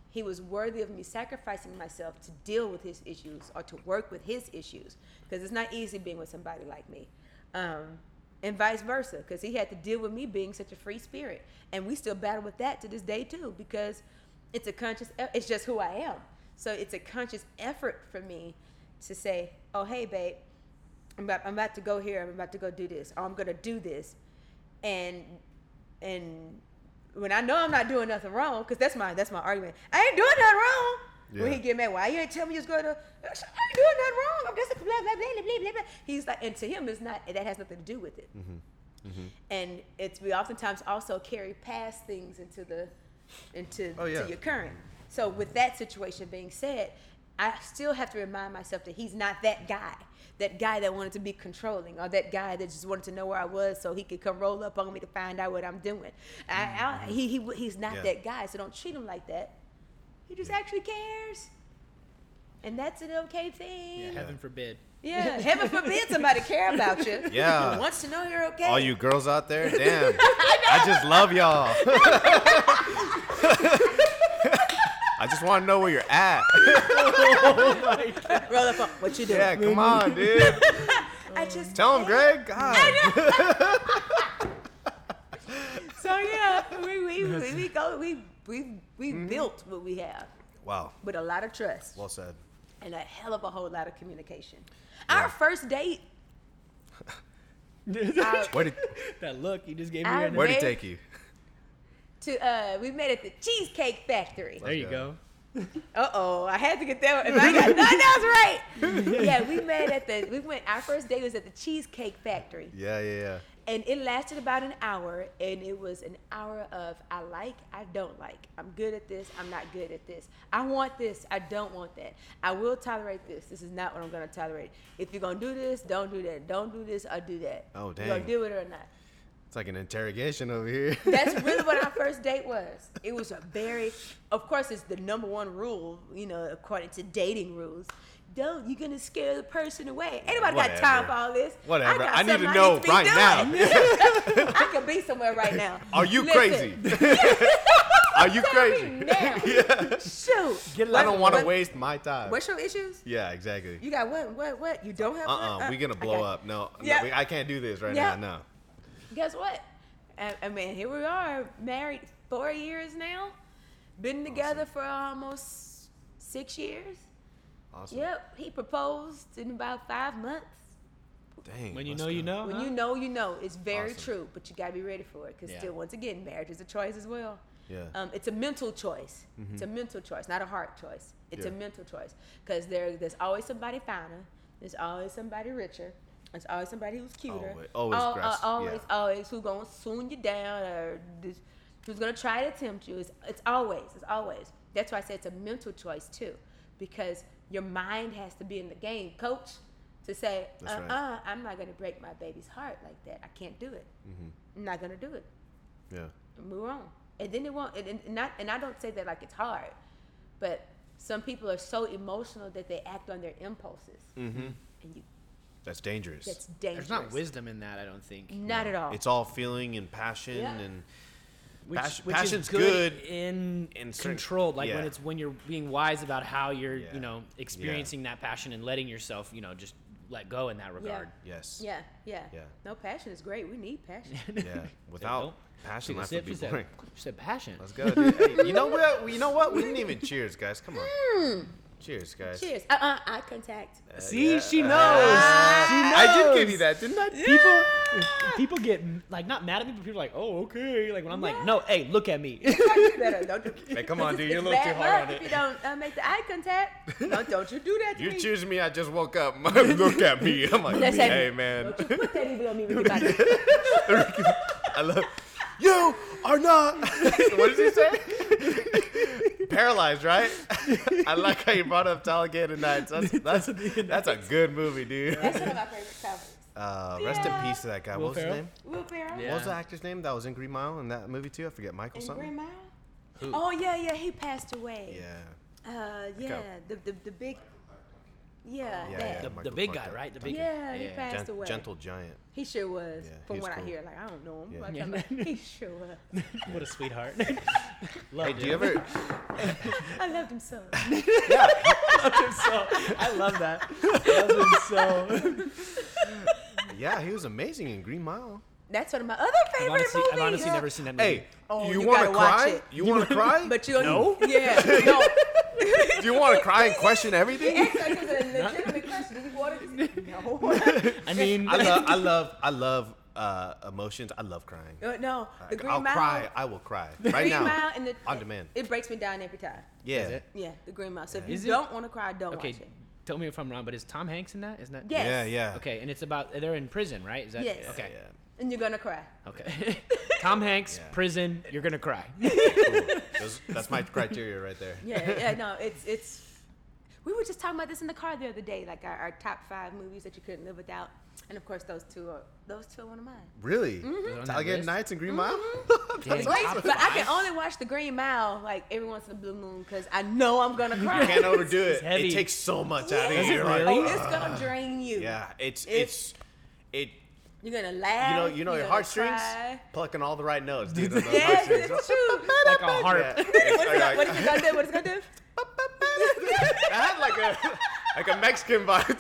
he was worthy of me sacrificing myself to deal with his issues or to work with his issues, because it's not easy being with somebody like me. Um, and vice versa, because he had to deal with me being such a free spirit, and we still battle with that to this day too, because it's a conscious. It's just who I am. So it's a conscious effort for me to say, "Oh, hey, babe, I'm about, I'm about to go here. I'm about to go do this. Or I'm gonna do this," and and when I know I'm not doing nothing wrong, because that's my that's my argument. I ain't doing nothing wrong. When he get mad, why you ain't tell me you was going to? I ain't doing nothing wrong. I'm just blah blah blah blah blah blah. He's like, and to him, it's not. That has nothing to do with it.
Mm-hmm.
And it's we oftentimes also carry past things into the into
Oh, yeah.
to your current. So with that situation being said, I still have to remind myself that he's not that guy. That guy that wanted to be controlling, or that guy that just wanted to know where I was so he could come roll up on me to find out what I'm doing. I, I, he, he he's not
Mm-hmm. Yeah.
that guy, so don't treat him like that. He just actually cares, and that's an okay thing.
Yeah, heaven forbid.
Yeah, heaven forbid somebody care about you.
Yeah.
and wants to know you're okay.
All you girls out there, damn. I just love y'all. I just want to know where you're at.
roll up on what you doing.
Yeah, come on, dude.
I just
Tell him, Greg. God.
So yeah, we we, we, we go we we we built what we have
Wow.
with a lot of trust
Well said.
and a hell of a whole lot of communication. Our first date,
Where did
That look you just gave me. Right.
Where did it take you?
to uh, we met at the Cheesecake Factory.
There you go.
Uh oh, I had to get that. One. If I got nothing else right, yeah, we met at the we went. Our first date was at the Cheesecake Factory.
Yeah, yeah, yeah.
And it lasted about an hour and it was an hour of i like i don't like. I'm good at this i'm not good at this. I want this i don't want that. I will tolerate this. This is not what i'm going to tolerate. If you're going to do this don't do that. Don't do this or do that.
Oh, damn.
you're going to do it or not
It's like an interrogation over here.
that's really what our first date was it was a very of course it's the number one rule you know according to dating rules don't you're gonna scare the person away. Anybody nobody got time for all this.
Whatever.
got
I need to know
be
right
doing. I could be somewhere right now.
Are you
Listen,
crazy? Are you crazy?
now.
yeah.
Shoot.
Get
I don't want to waste my time.
What's your issues?
Yeah, exactly.
You got what? What? What? You don't have
Uh
one?
uh-uh, we gonna blow
okay.
up. No,
Yeah.
no we, I can't do this right
Yeah.
now. No.
Guess what? I, I mean, here we are, married four years now. Been together for almost six years.
Awesome.
Yep. He proposed in about five months.
Dang.
When you
let's
know, you know.
When
huh?
you know, you know. It's very
Awesome.
true, but you gotta be ready for it. Because
Yeah.
still, once again, marriage is a choice as well.
Yeah.
Um, it's a mental choice. It's a mental choice, not a heart choice. It's a mental choice because there, there's always somebody finer. There's always somebody richer. There's always somebody who's cuter.
Always- always
Al- uh, always,
yeah.
always who's gonna swoon you down or this, who's gonna try to tempt you. It's, it's always, it's always. That's why I say it's a mental choice too, because your mind has to be in the game, coach, to say, uh,
That's
uh
right.
I'm not gonna break my baby's heart like that. I can't do it.
Mm-hmm.
I'm not gonna do it.
Yeah.
Move on. And then it won't. And, and not. And I don't say that like it's hard, but some people are so emotional that they act on their impulses,
Mm-hmm.
and you
That's dangerous.
that's dangerous.
There's not wisdom in that, I don't think.
Not at all.
It's all feeling and passion
Yeah.
and
Which,
Pas-
which
passion's
is good,
good
in,
in certain-
controlled, like when it's when you're being wise about how you're,
Yeah.
you know, experiencing that passion and letting yourself, you know, just let go in that regard.
yes.
yeah, yeah,
Yeah.
No passion is great. We need passion.
Yeah. Without passion, life would be
she said-
boring.
She said passion.
Let's go, dude. Hey, you know what? You know what? We didn't even cheers, guys. Come on. Hmm. Cheers, guys.
Cheers. Uh uh Eye contact.
Uh,
See,
yeah.
she knows.
Uh,
she knows.
I did give you that, didn't I?
People, people get like not mad at me, but people are like, "Oh, okay." Like when I'm like, "No, hey, look at me."
you better don't do.
Hey, come on, dude. You're a little too hard
luck
on
If you don't uh, make the eye contact, don't, don't you do that to
You're
me.
choosing me. I just woke up. Look at me. I'm like,
That's
hey,
it.
man.
Don't you put that evil on me with your body.
I love. You are not. what did he say? Paralyzed, right? I like how you brought up Talladega Nights. That's that's, that's a good movie, dude.
That's one of my favorite covers.
Uh, rest in peace to that guy.
Will
what was his name?
Will Ferrell.
Yeah.
What was the actor's name that was in Green Mile in that movie too? I forget. Michael
In
something.
Green Mile. Oh yeah, yeah. He passed away.
Yeah.
Uh, yeah. The, the the big. Yeah.
Oh, yeah,
that.
yeah.
the, the big
fucked
guy, right? The big.
Yeah, he
yeah.
passed
Gen-
away.
gentle giant.
He sure was.
Yeah,
from
was
what I hear, like I don't know him.
Yeah.
but
Yeah.
I'm like, he sure was.
What a sweetheart.
Hey, do you ever?
I loved him so.
yeah, Loved him so. I love that. Loved him so.
Yeah, he was amazing in Green Mile.
That's one of my other
I've
favorite
honestly,
movies.
I've honestly never seen that movie.
Hey,
Oh,
you
you
want to
watch
cry?
it.
You want to cry?
But you
No?
Yeah. No.
do you want to cry and question everything?
It's like it's a legitimate question. Do you want to? No.
I mean,
I love, I love, I love uh, emotions. I love crying.
Uh, no. The Green
I'll
Mile.
cry. I will cry right
Green
now.
Mile and the,
on demand.
It breaks me down every time.
Yeah.
Is it?
Yeah, the Green Mile. So if
Is
you
it?
don't want to cry, don't
okay,
watch it.
tell me if I'm wrong, but is Tom Hanks in that? Isn't that?
Yes.
Yeah, yeah.
Okay, and it's about they're in prison, right? Is that
Yes.
okay?
Yeah.
And you're gonna cry.
Okay. Tom Hanks,
Yeah.
prison, you're gonna cry.
Cool. Those, that's my criteria right there.
Yeah, yeah. No, it's it's. We were just talking about this in the car the other day, like our, our top five movies that you couldn't live without, and of course those two are those two are one of mine.
Really? Mm-hmm.
on that
Talladega
list?
Nights and Green Mile? Mm-hmm.
Dang,
But,
top
but I can only watch the Green Mile like every once in a blue moon because I know I'm gonna cry.
You can't overdo it.
Heavy.
It takes so much out of you. You're like,
really?
Oh, it's gonna drain you.
yeah, it's
It's-
it's it.
You're gonna laugh.
You know, you know your
gonna cry.
plucking all the right notes, dude. on those
Yes, it's true.
like a harp.
Yeah.
What's
It's
it,
like-
gonna- what's it gonna do? What's it gonna do?
I had like a like a Mexican vibe.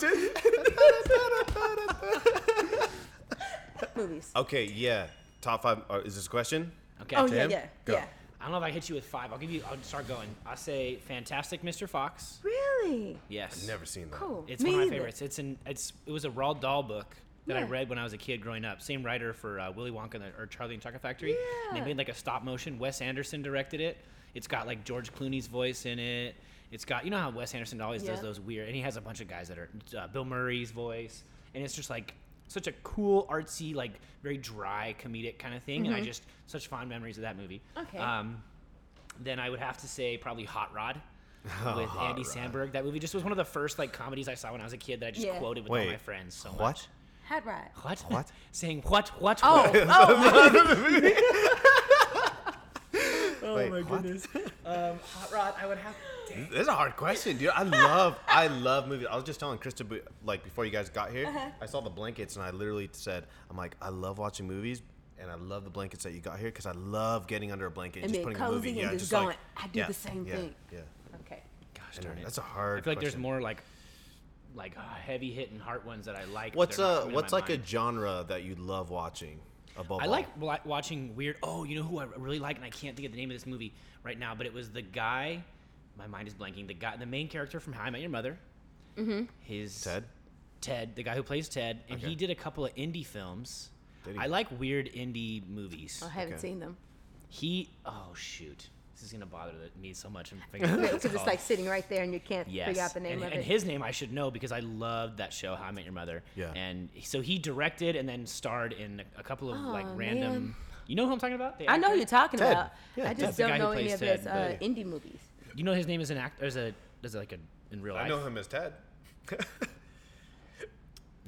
Movies.
okay, yeah. Top five. Uh, is this a question?
Okay.
Oh
to
yeah,
him?
yeah,
Go.
yeah.
I don't know if I hit you with five. I'll give you. I'll start going. I'll say Fantastic Mr. Fox.
Really?
Yes.
Never seen that.
Cool.
It's
Me
one of my
either.
favorites. It's an. It's it was a Roald Dahl book that I read when I was a kid growing up. Same writer for uh, Willy Wonka the, or Charlie and the Chocolate Factory. And
Yeah.
they made like a stop motion. Wes Anderson directed it. It's got like George Clooney's voice in it. It's got you know how Wes Anderson always does those weird, and he has a bunch of guys that are uh, Bill Murray's voice, and it's just like such a cool, artsy, like very dry comedic kind of thing. And I just such fond memories of that movie.
Mm-hmm. Okay.
Um, then I would have to say probably Hot Rod. with Andy
Rod.
Samberg. That movie just was one of the first like comedies I saw when I was a kid that I just
Yeah.
quoted with all my friends so
What?
much.
Hot rod.
What?
What?
Saying what? What?
Oh,
what?
oh.
Wait, what?
Um, Hot Rod. I would have. Dang.
This is a hard question, dude. I love, I love movies. I was just telling Krista, like before you guys got here,
Uh-huh.
I saw the blankets and I literally said, I'm like, I love watching movies. And I love the blankets that you got here because I love getting under a blanket and,
And
just
being
putting a movie.
cozy
Yeah,
and just
like-
going. I do
yeah,
the same
yeah,
thing.
Yeah,
Okay.
Gosh darn it.
that's a hard.
I feel like there's more like, like uh, heavy hitting heart ones that I like.
What's
they're not
uh,
coming to
what's like
mind.
a genre that you love watching above
I
all?
like watching weird. Oh, you know who I really like, and I can't think of the name of this movie right now, but it was the guy. My mind is blanking. The guy, the main character from How I Met Your Mother. Mm-hmm. His
Ted.
Ted, the guy who plays Ted, and
Okay.
he did a couple of indie films.
Did he?
I like weird indie movies.
I haven't
Okay.
seen them
He, oh shoot, this is gonna bother me so much. I'm figuring out
because it's like sitting right there and you can't
Yes,
figure out the name
and,
of
and
it.
his name I should know because I loved that show, How I Met Your Mother.
Yeah.
And so he directed and then starred in a couple of like random.
man.
You know who I'm talking about?
I know who you're talking
Ted.
about.
Yeah,
I just
The guy
don't
who
know any
plays
of his uh,
but-
indie movies.
You know his name is an actor. There's a there's like a in real life.
I know him as Ted.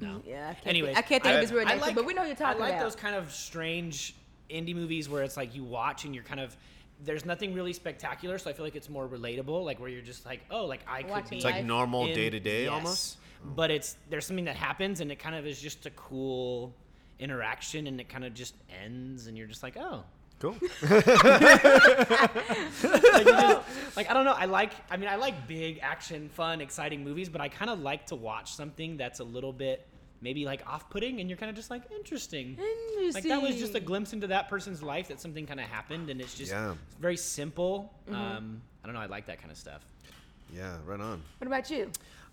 No.
Yeah, I can't
Anyways,
think, I can't think of his real
I
name,
like,
but we know who you're talking about.
I like
about.
those kind of strange indie movies where it's like you watch and you're kind of there's nothing really spectacular, so I feel like it's more relatable. Like where you're just like, oh, like I could
Watching
be
It's like
Life.
normal day to day almost. Oh.
But it's there's something that happens and it kind of is just a cool interaction and it kind of just ends and you're just like, oh.
Cool.
Like, you just- like I don't know, I like I mean I like big action, fun, exciting movies, but I kind of like to watch something that's a little bit maybe like off-putting and you're kind of just like interesting. interesting Like that was just a glimpse into that person's life that something kind of happened and it's just
Yeah.
very simple.
Mm-hmm.
Um, I don't know, I like that kind of stuff.
yeah, right on.
What about you?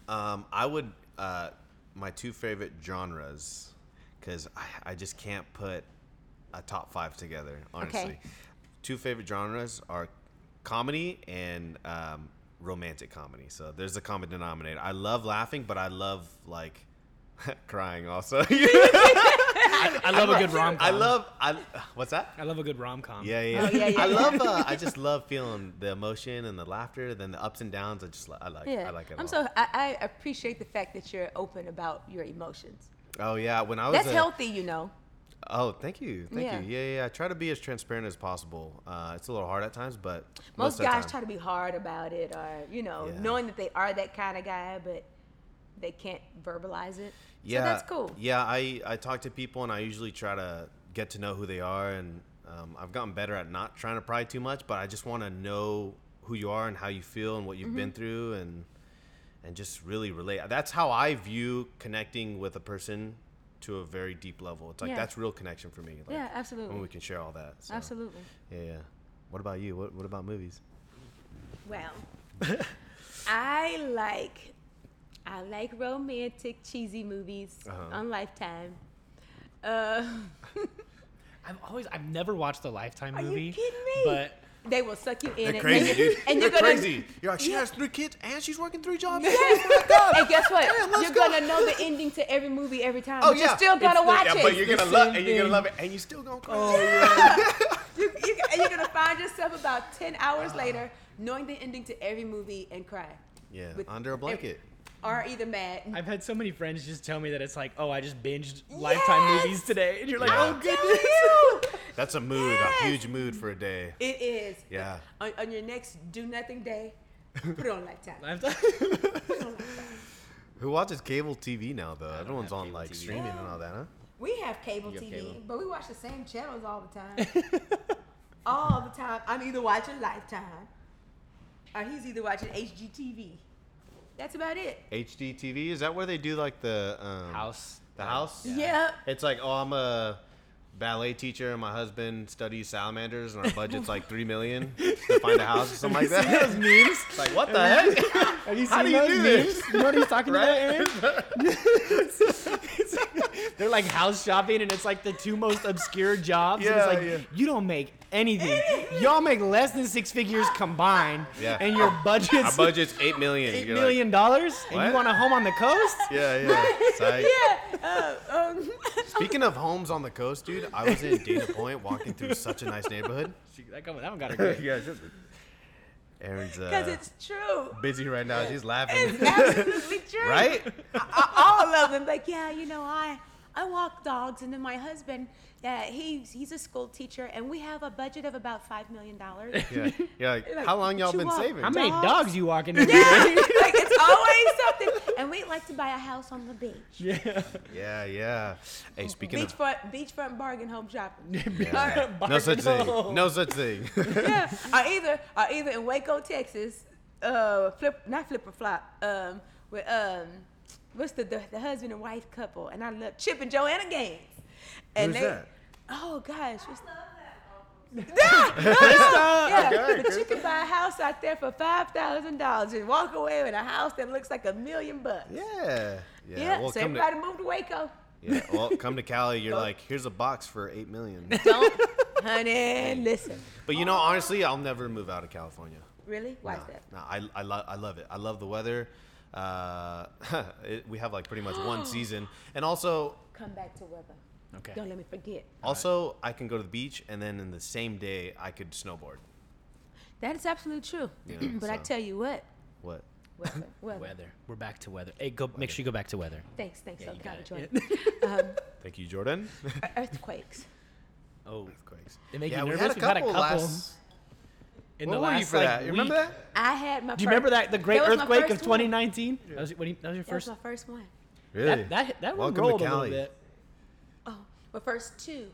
Um, I would uh, my two favorite genres because I, I just can't put a top five together. Honestly,
Okay.
two favorite genres are comedy and um, romantic comedy. So there's a common denominator. I love laughing, but I love like crying also.
I love a good rom com.
I love I what's that?
I love a good rom com.
Yeah, yeah.
Oh, yeah, yeah,
I
yeah.
love. Uh, I just love feeling the emotion and the laughter, then the ups and downs. I just, li- I like.
Yeah,
I like it.
I'm
all.
so I, I appreciate the fact that you're open about your emotions.
Oh yeah, when I was.
That's
a-
healthy, you know.
Oh, thank you, thank
Yeah.
you. Yeah, yeah. I try to be as transparent as possible. Uh, it's a little hard at times, but
Most
of the
guys
time-
try to be hard about it, or you know,
Yeah.
knowing that they are that kind of guy, but they can't verbalize it.
Yeah,
so that's cool.
Yeah, I I talk to people and I usually try to get to know who they are, and um, I've gotten better at not trying to pry too much, but I just want to know who you are and how you feel and what you've
Mm-hmm.
been through, and and just really relate. That's how I view connecting with a person to a very deep level. It's like
Yeah.
that's real connection for me. Like,
Yeah, absolutely.
When we can share all that. So,
Absolutely.
Yeah, yeah. What about you? What What about movies?
Well, I like I like romantic, cheesy movies
Uh-huh.
on Lifetime. Uh,
I've always I've never watched a Lifetime
Are you
movie.
kidding me?
But
they will suck you in.
They're
and-
crazy,
and,
dude.
And you're
They're
gonna,
crazy. You're like, she
Yeah.
has three kids and she's working three jobs.
and guess what?
let's
you're
go.
gonna know the ending to every movie every time.
Oh
but
yeah,
you're still gonna
It's the-
watch
yeah,
it.
But you're gonna love
same
and you're gonna love it, and you're still gonna cry.
oh
you, you, and you're gonna find yourself about ten hours later knowing the ending to every movie and cry,
Yeah,
With
under a blanket.
Or either mad.
I've had so many friends just tell me that it's like, oh, I just binged Lifetime movies today, and you're like,
Yeah.
oh goodness.
That's a mood,
Yes.
a huge mood for a day.
it is.
Yeah.
On, on your next do nothing day, put it on Lifetime.
Lifetime.
Put it on Lifetime.
Who watches cable TV now though? Everyone's on like
TV.
streaming and all that, huh?
We have cable
have
TV,
cable.
but we watch the same channels all the time. all the time. I'm either watching Lifetime, or he's either watching HGTV. That's about it.
HD TV is that where they do like the um,
House.
The house.
Yeah.
It's like, oh, I'm a ballet teacher and my husband studies salamanders and our budget's like three million to find a house or something like that.
those memes?
It's like what the heck?
Have you
How
seen
do you
those
do
memes?
this?
You know what he's talking
Right?
about, Aaron? They're like house shopping, and it's like the two most obscure jobs. and
Yeah,
it's like
yeah.
you don't make anything. Y'all make less than six figures combined,
Yeah.
and your
Our
budget's
budget's eight million.
eight
You're
million dollars, and
What?
you want a home on the coast?
Yeah, yeah.
Yeah. Uh, um,
Speaking of homes on the coast, dude, I was in Dana Point walking through such a nice neighborhood.
That one, that one got a great.
yeah, just Aaron's
Because
uh,
it's true.
busy right now. She's laughing.
It's absolutely true.
right?
I- all of them. Like, yeah, you know, I I walk dogs, and then my husband, yeah, he's he's a school teacher, and we have a budget of about five million dollars.
Yeah. You're like,
Like,
how long y'all been saving?
How many
Dogs.
dogs you walking in?
Yeah, like it's always something. And we like to buy a house on the beach.
Yeah.
Yeah, yeah. Hey, speaking of
Beachfront, beachfront bargain home shopping.
Yeah. no such thing. No such thing.
yeah, or either, or either in Waco, Texas, uh, flip, not flip or flop, um, with um, what's the, the the husband and wife couple, and I love Chip and Joanna Gaines. And
Who's
they,
that?
Oh gosh, what's yeah,
Okay,
but you can buy a house out there for five thousand dollars and walk away with a house that looks like a million bucks.
yeah. Yeah.
Yeah,
well,
so everybody
to,
move to Waco.
yeah. Well, come to Cali. You're like, here's a box for eight million.
Don't, honey, listen.
But you know, honestly, I'll never move out of California.
Really? Why
no,
is that?
No, I, I, lo- I love it. I love the weather. Uh, it, we have like pretty much one season, and also,
Come back to weather.
Okay.
Don't let me forget.
also, I can go to the beach, and then in the same day, I could snowboard.
That is absolutely true.
Yeah,
but I
so-
tell you what,
What?
Weather. Weather.
Weather. We're back to weather. Hey, go. Make sure you go back to weather.
Thanks. Thanks.
Yeah,
so
you
kind
got
of
it.
joining. um,
Thank you, Jordan.
earthquakes.
Oh,
Earthquakes.
they make
yeah,
you
we
nervous.
had a
We've had a
couple
couple
last.
In
What
the
were
last
you for
like,
that? You remember that?
I had my.
Do you remember that the great
That
earthquake of
first one.
2019? That was, what do you- that was your
That was my first one.
Really?
That that, that one
Welcome to
rolled a
Cali.
little bit.
Oh, my first two.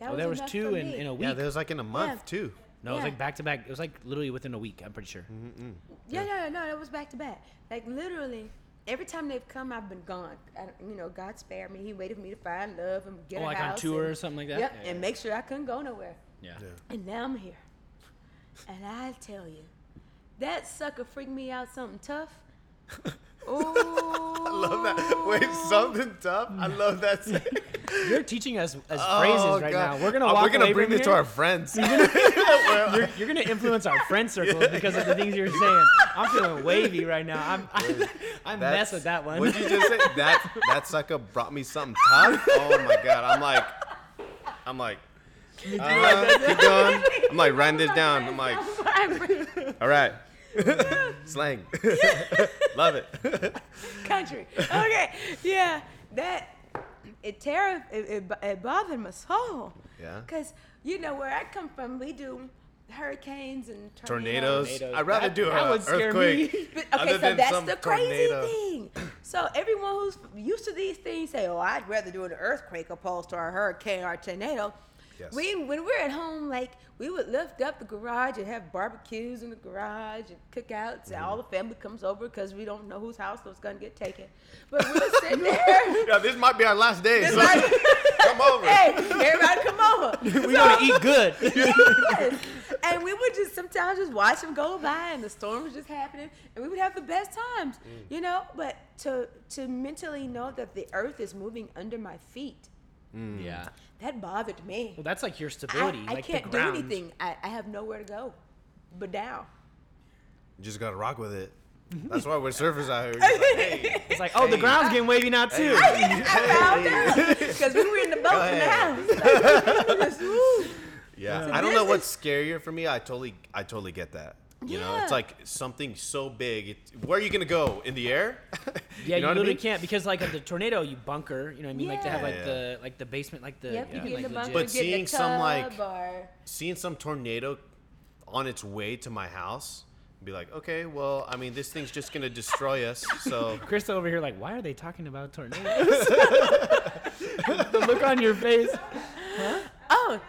That
Oh, there was
enough
two in, in a week.
yeah, there was like in a month
Yeah.
too.
no, it was like back to back. It was like literally within a week. I'm pretty sure.
Mm-hmm.
Yeah, no, no, that was back to back. Like literally, every time they've come, I've been gone. I, you know, God spared me. He waited for me to find love and get
Oh,
a
like on tour
and-
or something like that?
Yep,
Yeah,
and make sure I couldn't go nowhere.
Yeah.
Yeah.
And now I'm here. And I tell you, that sucker freaked me out something tough. Oh,
I love that. Wait, something tough. I love that.
You're teaching us as
Oh,
phrases right
God.
now. We're gonna
Uh,
walk
We're gonna bring this to our friends.
you're, you're gonna influence our friend circles because of the things you're saying. I'm feeling wavy right now. I'm I, I mess with that one.
What'd you just say? That that sucker brought me something tough. Oh my god! I'm like, I'm like, uh, keep going. I'm like writing this down. I'm like, all right, slang. Love it.
country. Okay, yeah, that it terror it, it, it bothered my soul.
Yeah.
Cause you know where I come from, we do hurricanes and
Tornadoes.
Tornadoes.
I'd rather
That-
do
that
an
would scare
earthquake.
me.
But,
other
okay, so
than
that's
some
the crazy
tornado.
thing. So everyone who's used to these things say, "Oh, I'd rather do an earthquake opposed to a hurricane or a tornado."
Yes.
We, when we're at home, like we would lift up the garage and have barbecues in the garage and cookouts, and
Mm-hmm.
all the family comes over because we don't know whose house was gonna get taken. But we'll sitting there.
Yeah, this might be our last day. So
like-
come over.
hey, everybody come over.
we gonna eat good.
Yes. And we would just sometimes just watch them go by, and the storm was just happening, and we would have the best times,
Mm.
you know. But to to mentally know that the earth is moving under my feet, Mm.
yeah.
that bothered me.
Well, that's like your stability.
I
like
can't
the
do anything. I, I have nowhere to go, but down.
You just gotta rock with it. That's why we're surfers out here. Just like, hey,
It's like, oh, the ground's getting wavy now too.
I found out because we were in the boat in the house. Like, just.
Yeah,
So
I don't know what's scarier for me. I totally, I totally get that. You know, it's like something so big. It, where are you gonna go in the air?
Yeah, you,
know what I
literally
mean?
can't because like at the tornado, you bunker. You know what I mean? Like to have like
Yeah.
the like the basement, like the
Yep,
you
you
can, like,
the bunker,
But seeing
the
some, like-
or
Seeing some tornado on its way to my house, be like, okay, well, I mean, this thing's just gonna destroy us. So
Krista over here, like, why are they talking about tornadoes? the look on your face.
oh,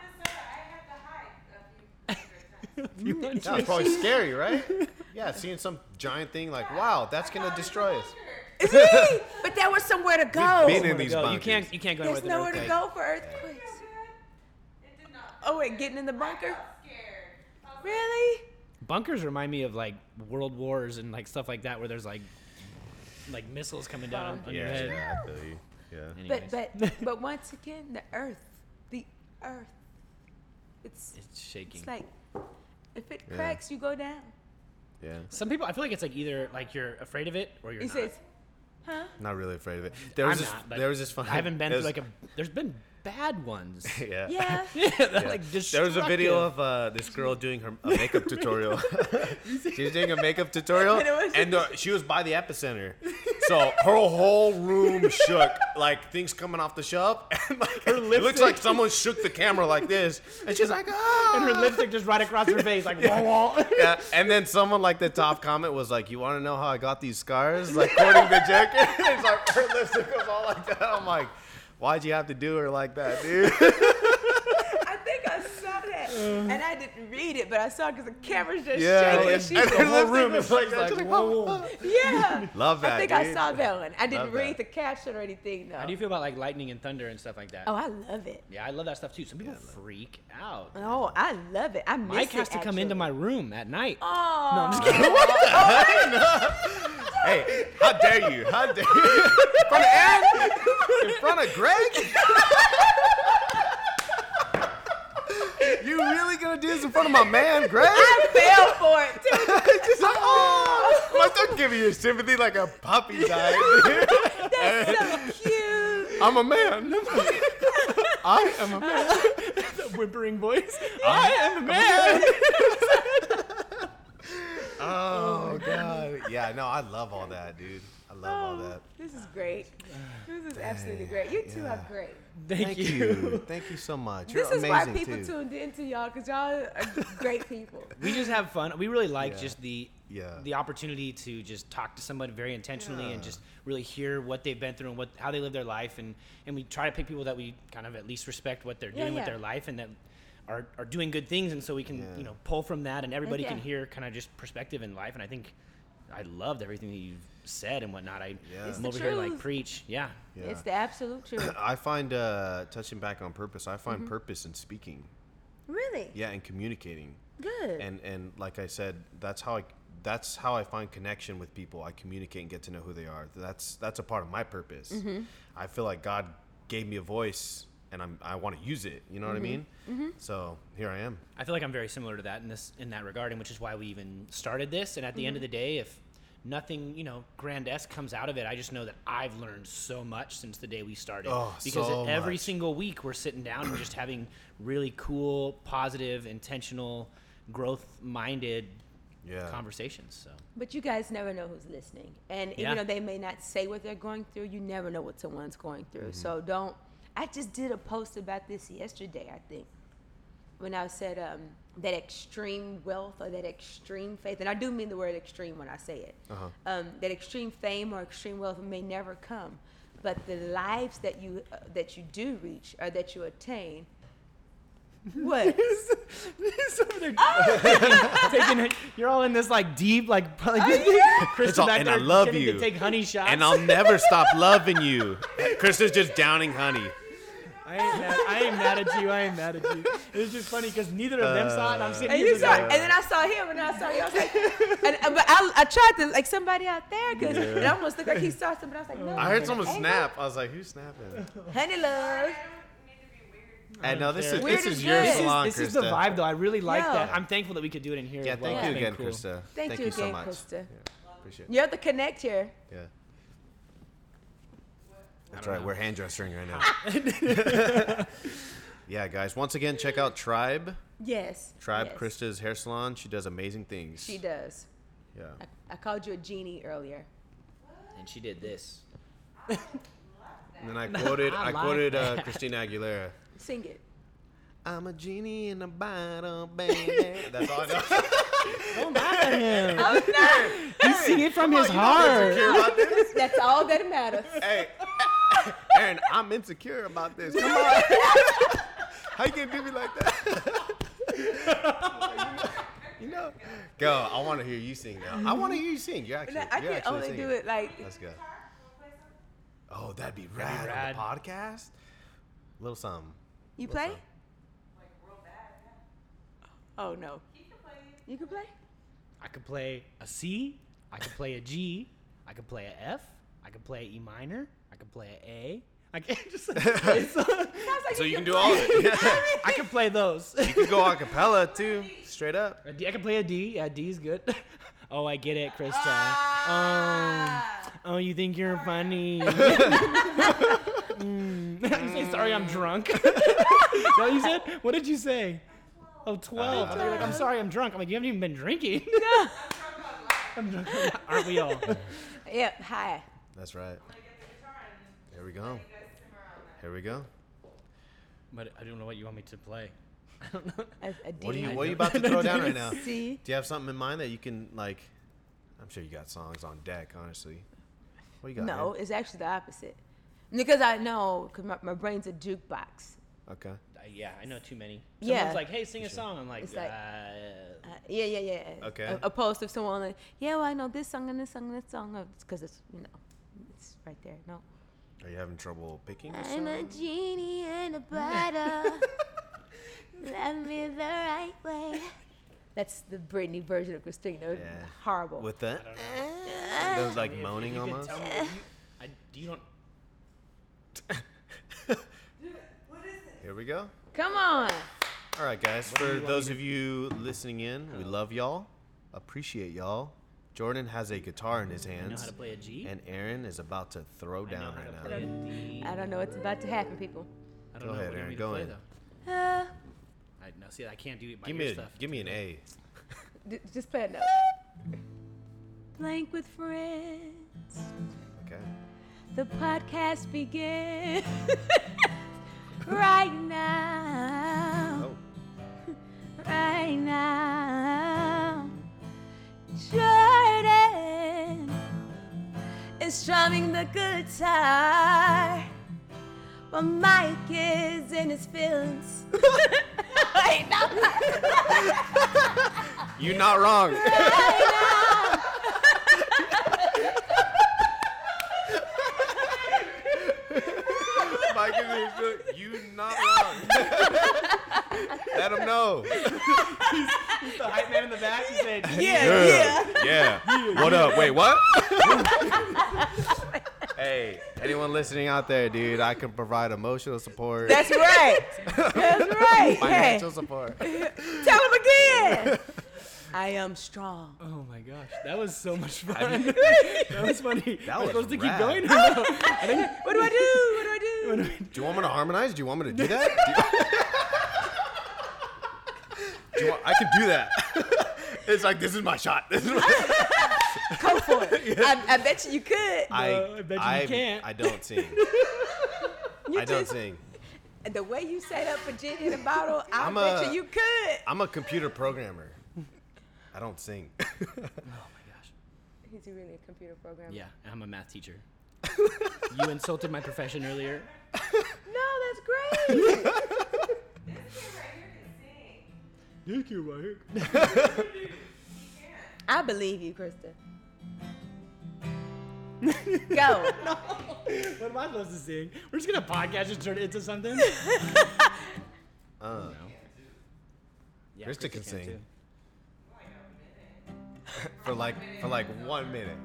You want
that was probably scary, right? Yeah, seeing some giant thing like, wow, that's gonna destroy us.
see, but there was somewhere to go.
been in these
go. You
bunkers.
can't you can't go
There's
anywhere with
nowhere to
earthquake.
go for earthquakes. Oh wait, getting in the bunker? Really?
Bunkers remind me of like world wars and like stuff like that, where there's like like missiles coming down on your
Yeah,
head.
yeah, I feel you. Yeah.
Anyways,
But but but once again, the earth, the earth. It's
it's shaking.
it's like if it
Yeah.
cracks, you go down.
Yeah.
Some people, I feel like it's like either like you're afraid of it or you're
He
not.
says, huh?
Not really afraid of it. There was
I'm
this.
not, but
there was this fun.
I haven't been
it
through
was-
like a. There's been bad ones.
Yeah.
Yeah.
yeah,
Yeah.
like
there was a video of uh, this girl doing her a makeup tutorial. she was doing a makeup tutorial,
And was-
and uh, she was by the epicenter. So her whole room shook, like things coming off the shelf, and like her lipstick. it looks like someone shook the camera like this, and she's like, ah.
and her lipstick just right across her face, like wah wah.
Yeah, and then someone like the top comment was like, "You want to know how I got these scars?" Like quoting the jacket. it's like her lipstick was all like that. I'm like, why'd you have to do her like that, dude?
I think I saw that, Mm-hmm. and I didn't read it, but I saw because the camera's just
Yeah,
shaking.
and-
She-
and
the whole room
was
is
like
like,
that.
like
She's like,
whoa,
"Oh,
whoa.
yeah.
Love that.
I think I saw that one. I didn't
Love
read
that.
the caption or anything though.
How do you feel about like lightning and thunder and stuff like that?
oh, I love it.
Yeah, I love that stuff too. Some people freak out.
Oh, I love it. I miss
Mike has
it,
to come into my room at night.
Oh,
No, I'm just kidding.
Hey, how dare you? How dare you? In front of Aaron? In front of Greg? you really gonna do this in front of my man, Greg?
I fell for it too.
Just like, oh, I'm not giving you sympathy like a puppy died.
That's so cute.
I'm a man. I am a man.
the whimpering voice. I am a man.
Oh, oh god, yeah, no, I love all that, dude. I love all
Oh,
that.
This is great. This is absolutely great. You two are great.
Thank, you.
Thank you so much. You're
This is why
amazing
people
too.
tuned into y'all because y'all are great people.
we just have fun. We really like
Yeah.
just the
Yeah.
the opportunity to just talk to somebody very intentionally and just really hear what they've been through and what how they live their life and and we try to pick people that we kind of at least respect what they're
Yeah,
doing with
yeah.
their life and that are, are doing good things and so we can
Yeah.
you know pull from that and everybody can hear kind of just perspective in life and I think I loved everything that you've said and whatnot. I
Yeah. It's
I'm
the
over here like preach. Yeah.
Yeah.
It's the absolute truth.
I find uh, touching back on purpose. I
Mm-hmm.
find purpose in speaking.
really?
Yeah, and communicating.
Good.
And and like I said, that's how I that's how I find connection with people. I communicate and get to know who they are. That's that's a part of my purpose.
Mm-hmm.
I feel like God gave me a voice, and I'm I want to use it. You know what I mean?
Mm-hmm.
So here I am.
I feel like I'm very similar to that in this in that regard, and which is why we even started this. And at the end of
Mm-hmm.
the day, if nothing you know grandesque comes out of it, I just know that I've learned so much since the day we started.
Oh,
because
so
every
much.
single week we're sitting down and just having really cool, positive, intentional, growth-minded
Yeah.
conversations. So
But you guys never know who's listening. And
Yeah.
even though they may not say what they're going through, you never know what someone's going through. So don't. I just did a post about this yesterday, I think, when I said um, that extreme wealth or that extreme faith, and I do mean the word extreme when I say it,
Uh-huh.
um, that extreme fame or extreme wealth may never come. But the lives that you uh, that you do reach or that you attain, what?
He's over there taking, you're all in this like deep, like, like Krista
It's all-
back
and
there
I love
getting
you.
to take honey shots.
And I'll never stop loving you. Krista's just downing honey.
I ain't, mad, I ain't mad at you. I ain't mad at you. It was just funny because neither of them saw it. And I'm sitting
And,
here
you saw,
like,
and then I saw him, and then I saw you. I was like, and, and- but I, I tried to like somebody out there because it almost looked like he saw something. I was like, no.
I heard someone
ain't
snap. I was like, who's snapping?
Honey love.
And no, this is
Weird
this
is
is your
good.
this,
salon,
is, this
Krista.
is the vibe, though. I really like
Yeah.
that. I'm thankful that we could do it in here.
Yeah,
as well.
thank
It's
you again,
cool.
Krista.
Thank you
so
again,
much.
Krista.
Yeah, appreciate it.
You're the connect here.
Yeah. That's right. We're hand gesturing right now. yeah, guys. Once again, check out Tribe.
Yes.
Tribe
yes.
Krista's hair salon. She does amazing things.
She does.
Yeah.
I, I called you a genie earlier.
And she did this.
And then I quoted
I
I,
like
quoted uh. Christina Aguilera.
Sing it.
I'm a genie in a bottle, baby. That's all I know.
Don't laugh at him.
Oh no!
He's singing from his heart.
insecure about this?
That's all that matters.
Hey, Aaron, I'm insecure about this. Come on. How you gonna do me like that? you know, go. I want to hear you sing now. I want to hear you sing. You're actually.
I
you're
can
actually
only
singing.
do it like
Let's go. Oh, that'd be rad,
rad.
on the podcast. Little something.
you
Little
play.
something.
Oh no. You can play.
I could play a C. I could play a G. I could play a F. I could play E minor. I could play A. I can just. it's-
Sounds like
So you can do all of it.
I can play those.
you can go a cappella too, straight up.
A D, I can play a D. Yeah, D is good. oh, I get it, Krista.
Ah.
Um, oh, you think you're funny? mm. you say, sorry, I'm drunk. Is that what you said? What did you say? Oh, 12. I thought you were like, I'm sorry, I'm drunk. I'm like, you haven't even been drinking. I'm drunk. Aren't we all?
Yep. Hi.
That's right. Here we go. Here we go.
But I don't know what you want me to play.
A, a D.
What are you What are you
don't-
about to throw down right now?
C.
Do you have something in mind that you can like? I'm sure you got songs on deck. Honestly, what you got?
No,
man?
it's actually the opposite. Because I know, because my, my brain's a jukebox.
Okay.
Uh, yeah, I know too many.
Yeah.
Someone's like, hey, sing a song. I'm like,
It's like-
uh,
Uh, yeah, yeah, yeah.
Okay.
A, opposed to someone like, yeah, well, I know this song and this song and this song. Because it's, you know, it's right there. No.
Are you having trouble picking?
I'm a genie in a bottle. Love me the right way. That's the Britney version of Christina.
Yeah.
Horrible.
With that,
I
those like
If- if
moaning
you could
almost.
tell me you- I, do you don't?
Here we go.
Come on.
All right, guys.
do you
For those of you listening in, we oh. love y'all. Appreciate y'all. Jordan has a guitar in his
I know
hands,
how to play a G.
and Aaron is about to throw
I know
down
how
right
to
now.
play a D.
I don't know what's about to happen, people.
I don't
Go
know
ahead,
what
Aaron,
want to
go
play,
in.
though.
Uh,
I, no, see, I can't do it by
Give
your
me a
stuff.
give me an A.
d- just play a note. blank with friends.
Okay.
The podcast begins right now.
Oh.
Right now. Jordan is strumming the guitar. While Mike is in his feelings. Wait, no.
You're not wrong.
Right
Mike is in his feelings. You not wrong. Let him know.
He's the hype man in the back is saying,
now. Yeah, yeah.
Yeah. What up? Wait, what? hey, anyone listening out there, dude, I can provide emotional support,
That's right. That's right. Hey,
financial support.
tell him again. I am strong.
Oh my gosh, that was so much fun. that was funny.
That
Am I
was
supposed to keep
rad.
going? or no? I think-
What do I do? What do I do?
what do
Do you want me to harmonize? Do you want me to do that? Do you, do you want, I can do that. it's like this is my shot. This is my,
Go for it. I, I bet you you could.
I bet you you can't.
I don't sing.
You
I don't sing.
The way you set up a gin in a bottle, I
I'm
bet
a-
you you could.
I'm a computer programmer. I don't sing.
oh my gosh.
He's really a computer programmer.
Yeah, I'm a math teacher. you insulted my profession earlier.
No, that's great. This guy right here can sing.
Thank you, right
I believe you, Krista. Go.
What am I supposed to sing? We're just gonna podcast and turn it into something.
Uh,
Yeah,
Krista can sing.
too.
for like for like one minute.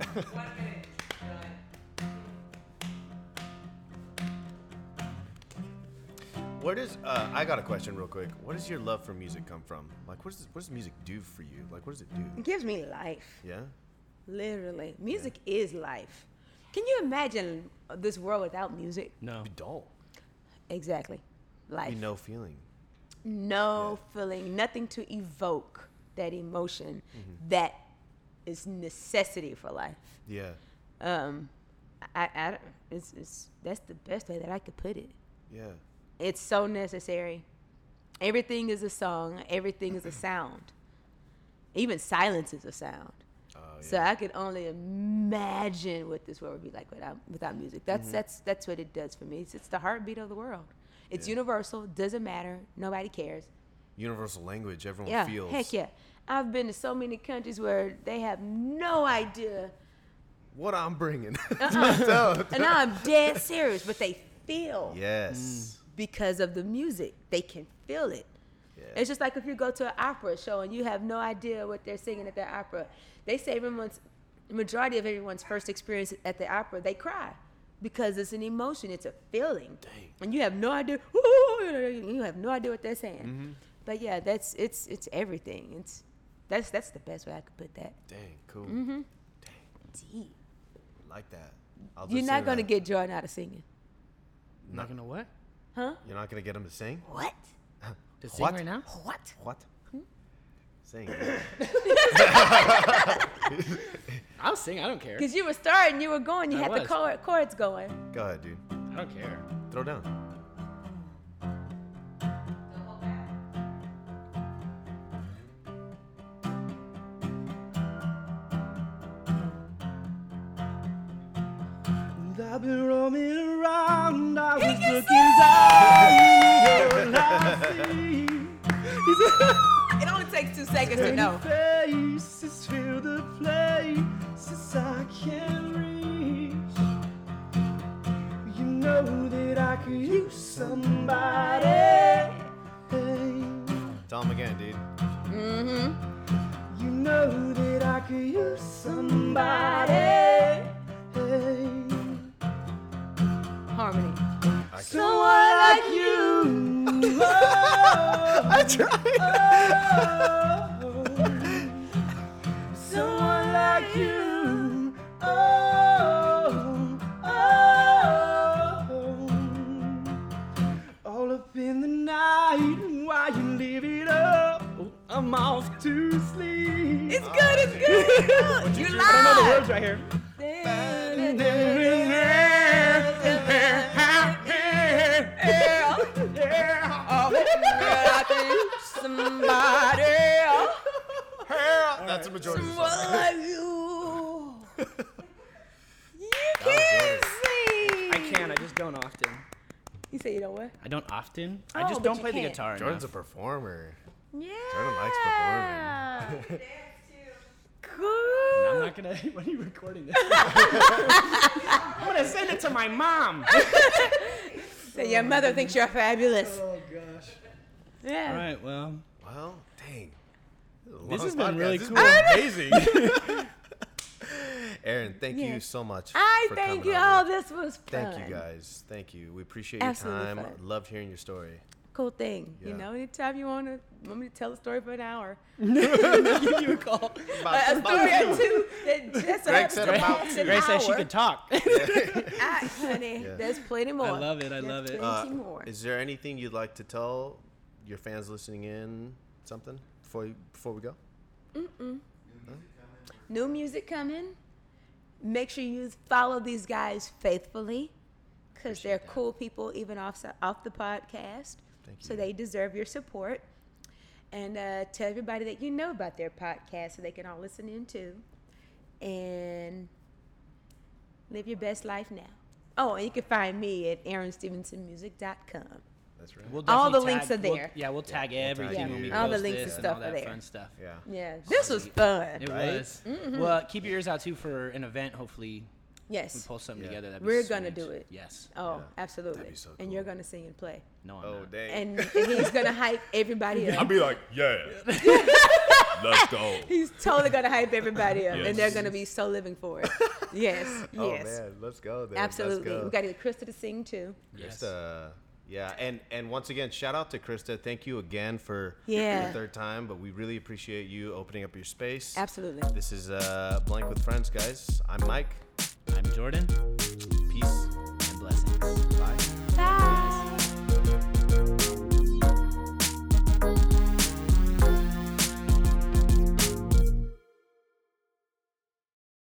Where does uh, I got a question real quick? Where does your love for music come from? Like, what does what does music do for you? Like, what does it do?
It gives me life.
Yeah.
Literally. Music is life. Can you imagine this world without music?
No.
Be dull.
Exactly. Life.
Be no feeling.
no feeling, nothing to evoke that emotion
Mm-hmm.
that is necessity for life.
Yeah.
Um, I, I, it's, it's, that's the best way that I could put it.
Yeah.
It's so necessary. Everything is a song. Everything is a sound. Even silence is a sound.
Oh, yeah.
So I could only imagine what this world would be like without without music. That's
Mm-hmm.
that's that's what it does for me. It's, it's the heartbeat of the world. It's universal. Doesn't matter. Nobody cares.
Universal language. Everyone
Yeah,
feels.
heck yeah. I've been to so many countries where they have no idea,
What I'm bringing.
Uh-uh. and I'm dead serious, but they feel
yes.
because of the music. They can feel it.
Yeah.
It's just like if you go to an opera show and you have no idea what they're singing at the opera. They say everyone's majority of everyone's first experience at the opera, they cry because it's an emotion, it's a feeling,
Dang.
and you have no idea. You have no idea what they're saying.
Mm-hmm.
But yeah, that's it's it's everything. It's that's that's the best way I could put that.
Dang. Cool.
Mm-hmm.
Dang.
Deep.
Like that. I'll
You're not gonna
that.
get Jordan out of singing,
not gonna what?
huh?
You're not gonna get him to sing.
What?
To sing
What?
right now?
What?
What? Sing.
I'll sing. I don't care.
Because you were starting, you were going, you
I
had the
was.
chord, chords going.
Go ahead, dude.
I don't care.
Throw down.
I've been roaming around. I was
can
looking down in
It only takes two seconds to know.
faces fill the places I can reach. You know that I could use somebody.
Tell him again, dude.
Mm-hmm.
You know that I could use somebody.
I
Someone like you. I tried. someone like you. Oh, oh. All up in the night while you live it up. I'm off to sleep.
It's good, it's good. you
I don't know the words right here.
Somebody
That's a majority. of the song.
like you. You
That was
can
Jordan.
sing.
I can. I just don't often.
You say you don't what?
I don't often. I
Oh,
just
but
don't
you
play the
can't.
guitar.
Jordan's a
enough.
performer.
Yeah.
Jordan likes performing.
Cool.
I'm not gonna. When are you recording this? I'm gonna send it to my mom.
So your mother thinks you're fabulous.
Oh gosh.
Yeah.
All right. Well,
Well, dang.
This
Long
has been really cool.
has amazing. Aaron, thank you so much.
I
for
thank you.
over.
all. this was fun.
Thank you guys. Thank you. We appreciate your
Absolutely
time.
fun.
Loved hearing your story.
Cool thing. You know, anytime you want to want me to tell a story for an hour.
give you a call.
a story or two that just so
Greg said about two.
an
Grace said she could talk.
Ah, honey,
Yeah.
there's plenty more.
I love it. I
There's
love it.
Plenty
Uh,
more.
Is there anything you'd like to tell your fans listening in? Something before you, before we go? Mm-mm.
New music coming. Make sure you follow these guys faithfully, because they're
that.
cool people, even off off the podcast.
Thank you.
So they deserve your support. And uh, tell everybody that you know about their podcast, so they can all listen in too. And live your best life now. Oh, and you can find me at AaronStevensonMusic.com.
That's right.
We'll
All the
definitely
links
tag-
are
we'll-
there.
yeah, we'll tag
we'll
everything
tag
when we
you.
All the
post
links
this
and
all
stuff are
that
there.
fun stuff.
yeah.
Yeah, this was fun.
It
Right?
was. Mm-hmm. Well, keep your ears out too for an event. Hopefully, yes. we
Yes.
pull something
Yeah.
together. That'd be
We're gonna
sweet.
do it.
Yes.
Oh,
Yeah.
absolutely.
That'd be so
And you're
cool.
gonna sing and play.
No, I'm
Oh
not.
dang.
And, and he's gonna hype everybody up.
I'd be like, yeah. Let's go.
He's totally gonna hype everybody up, and they're
Yes.
gonna be so living for it. Yes,
Oh
yes,
man, let's go. Then.
absolutely.
Let's
We
go.
got to get Krista to sing too.
Yes.
Krista. Yeah, and and once again, shout out to Krista. Thank you again for
Yeah.
the third time, but we really appreciate you opening up your space.
Absolutely.
This is uh, Blank with Friends, guys. I'm Mike.
I'm Jordan.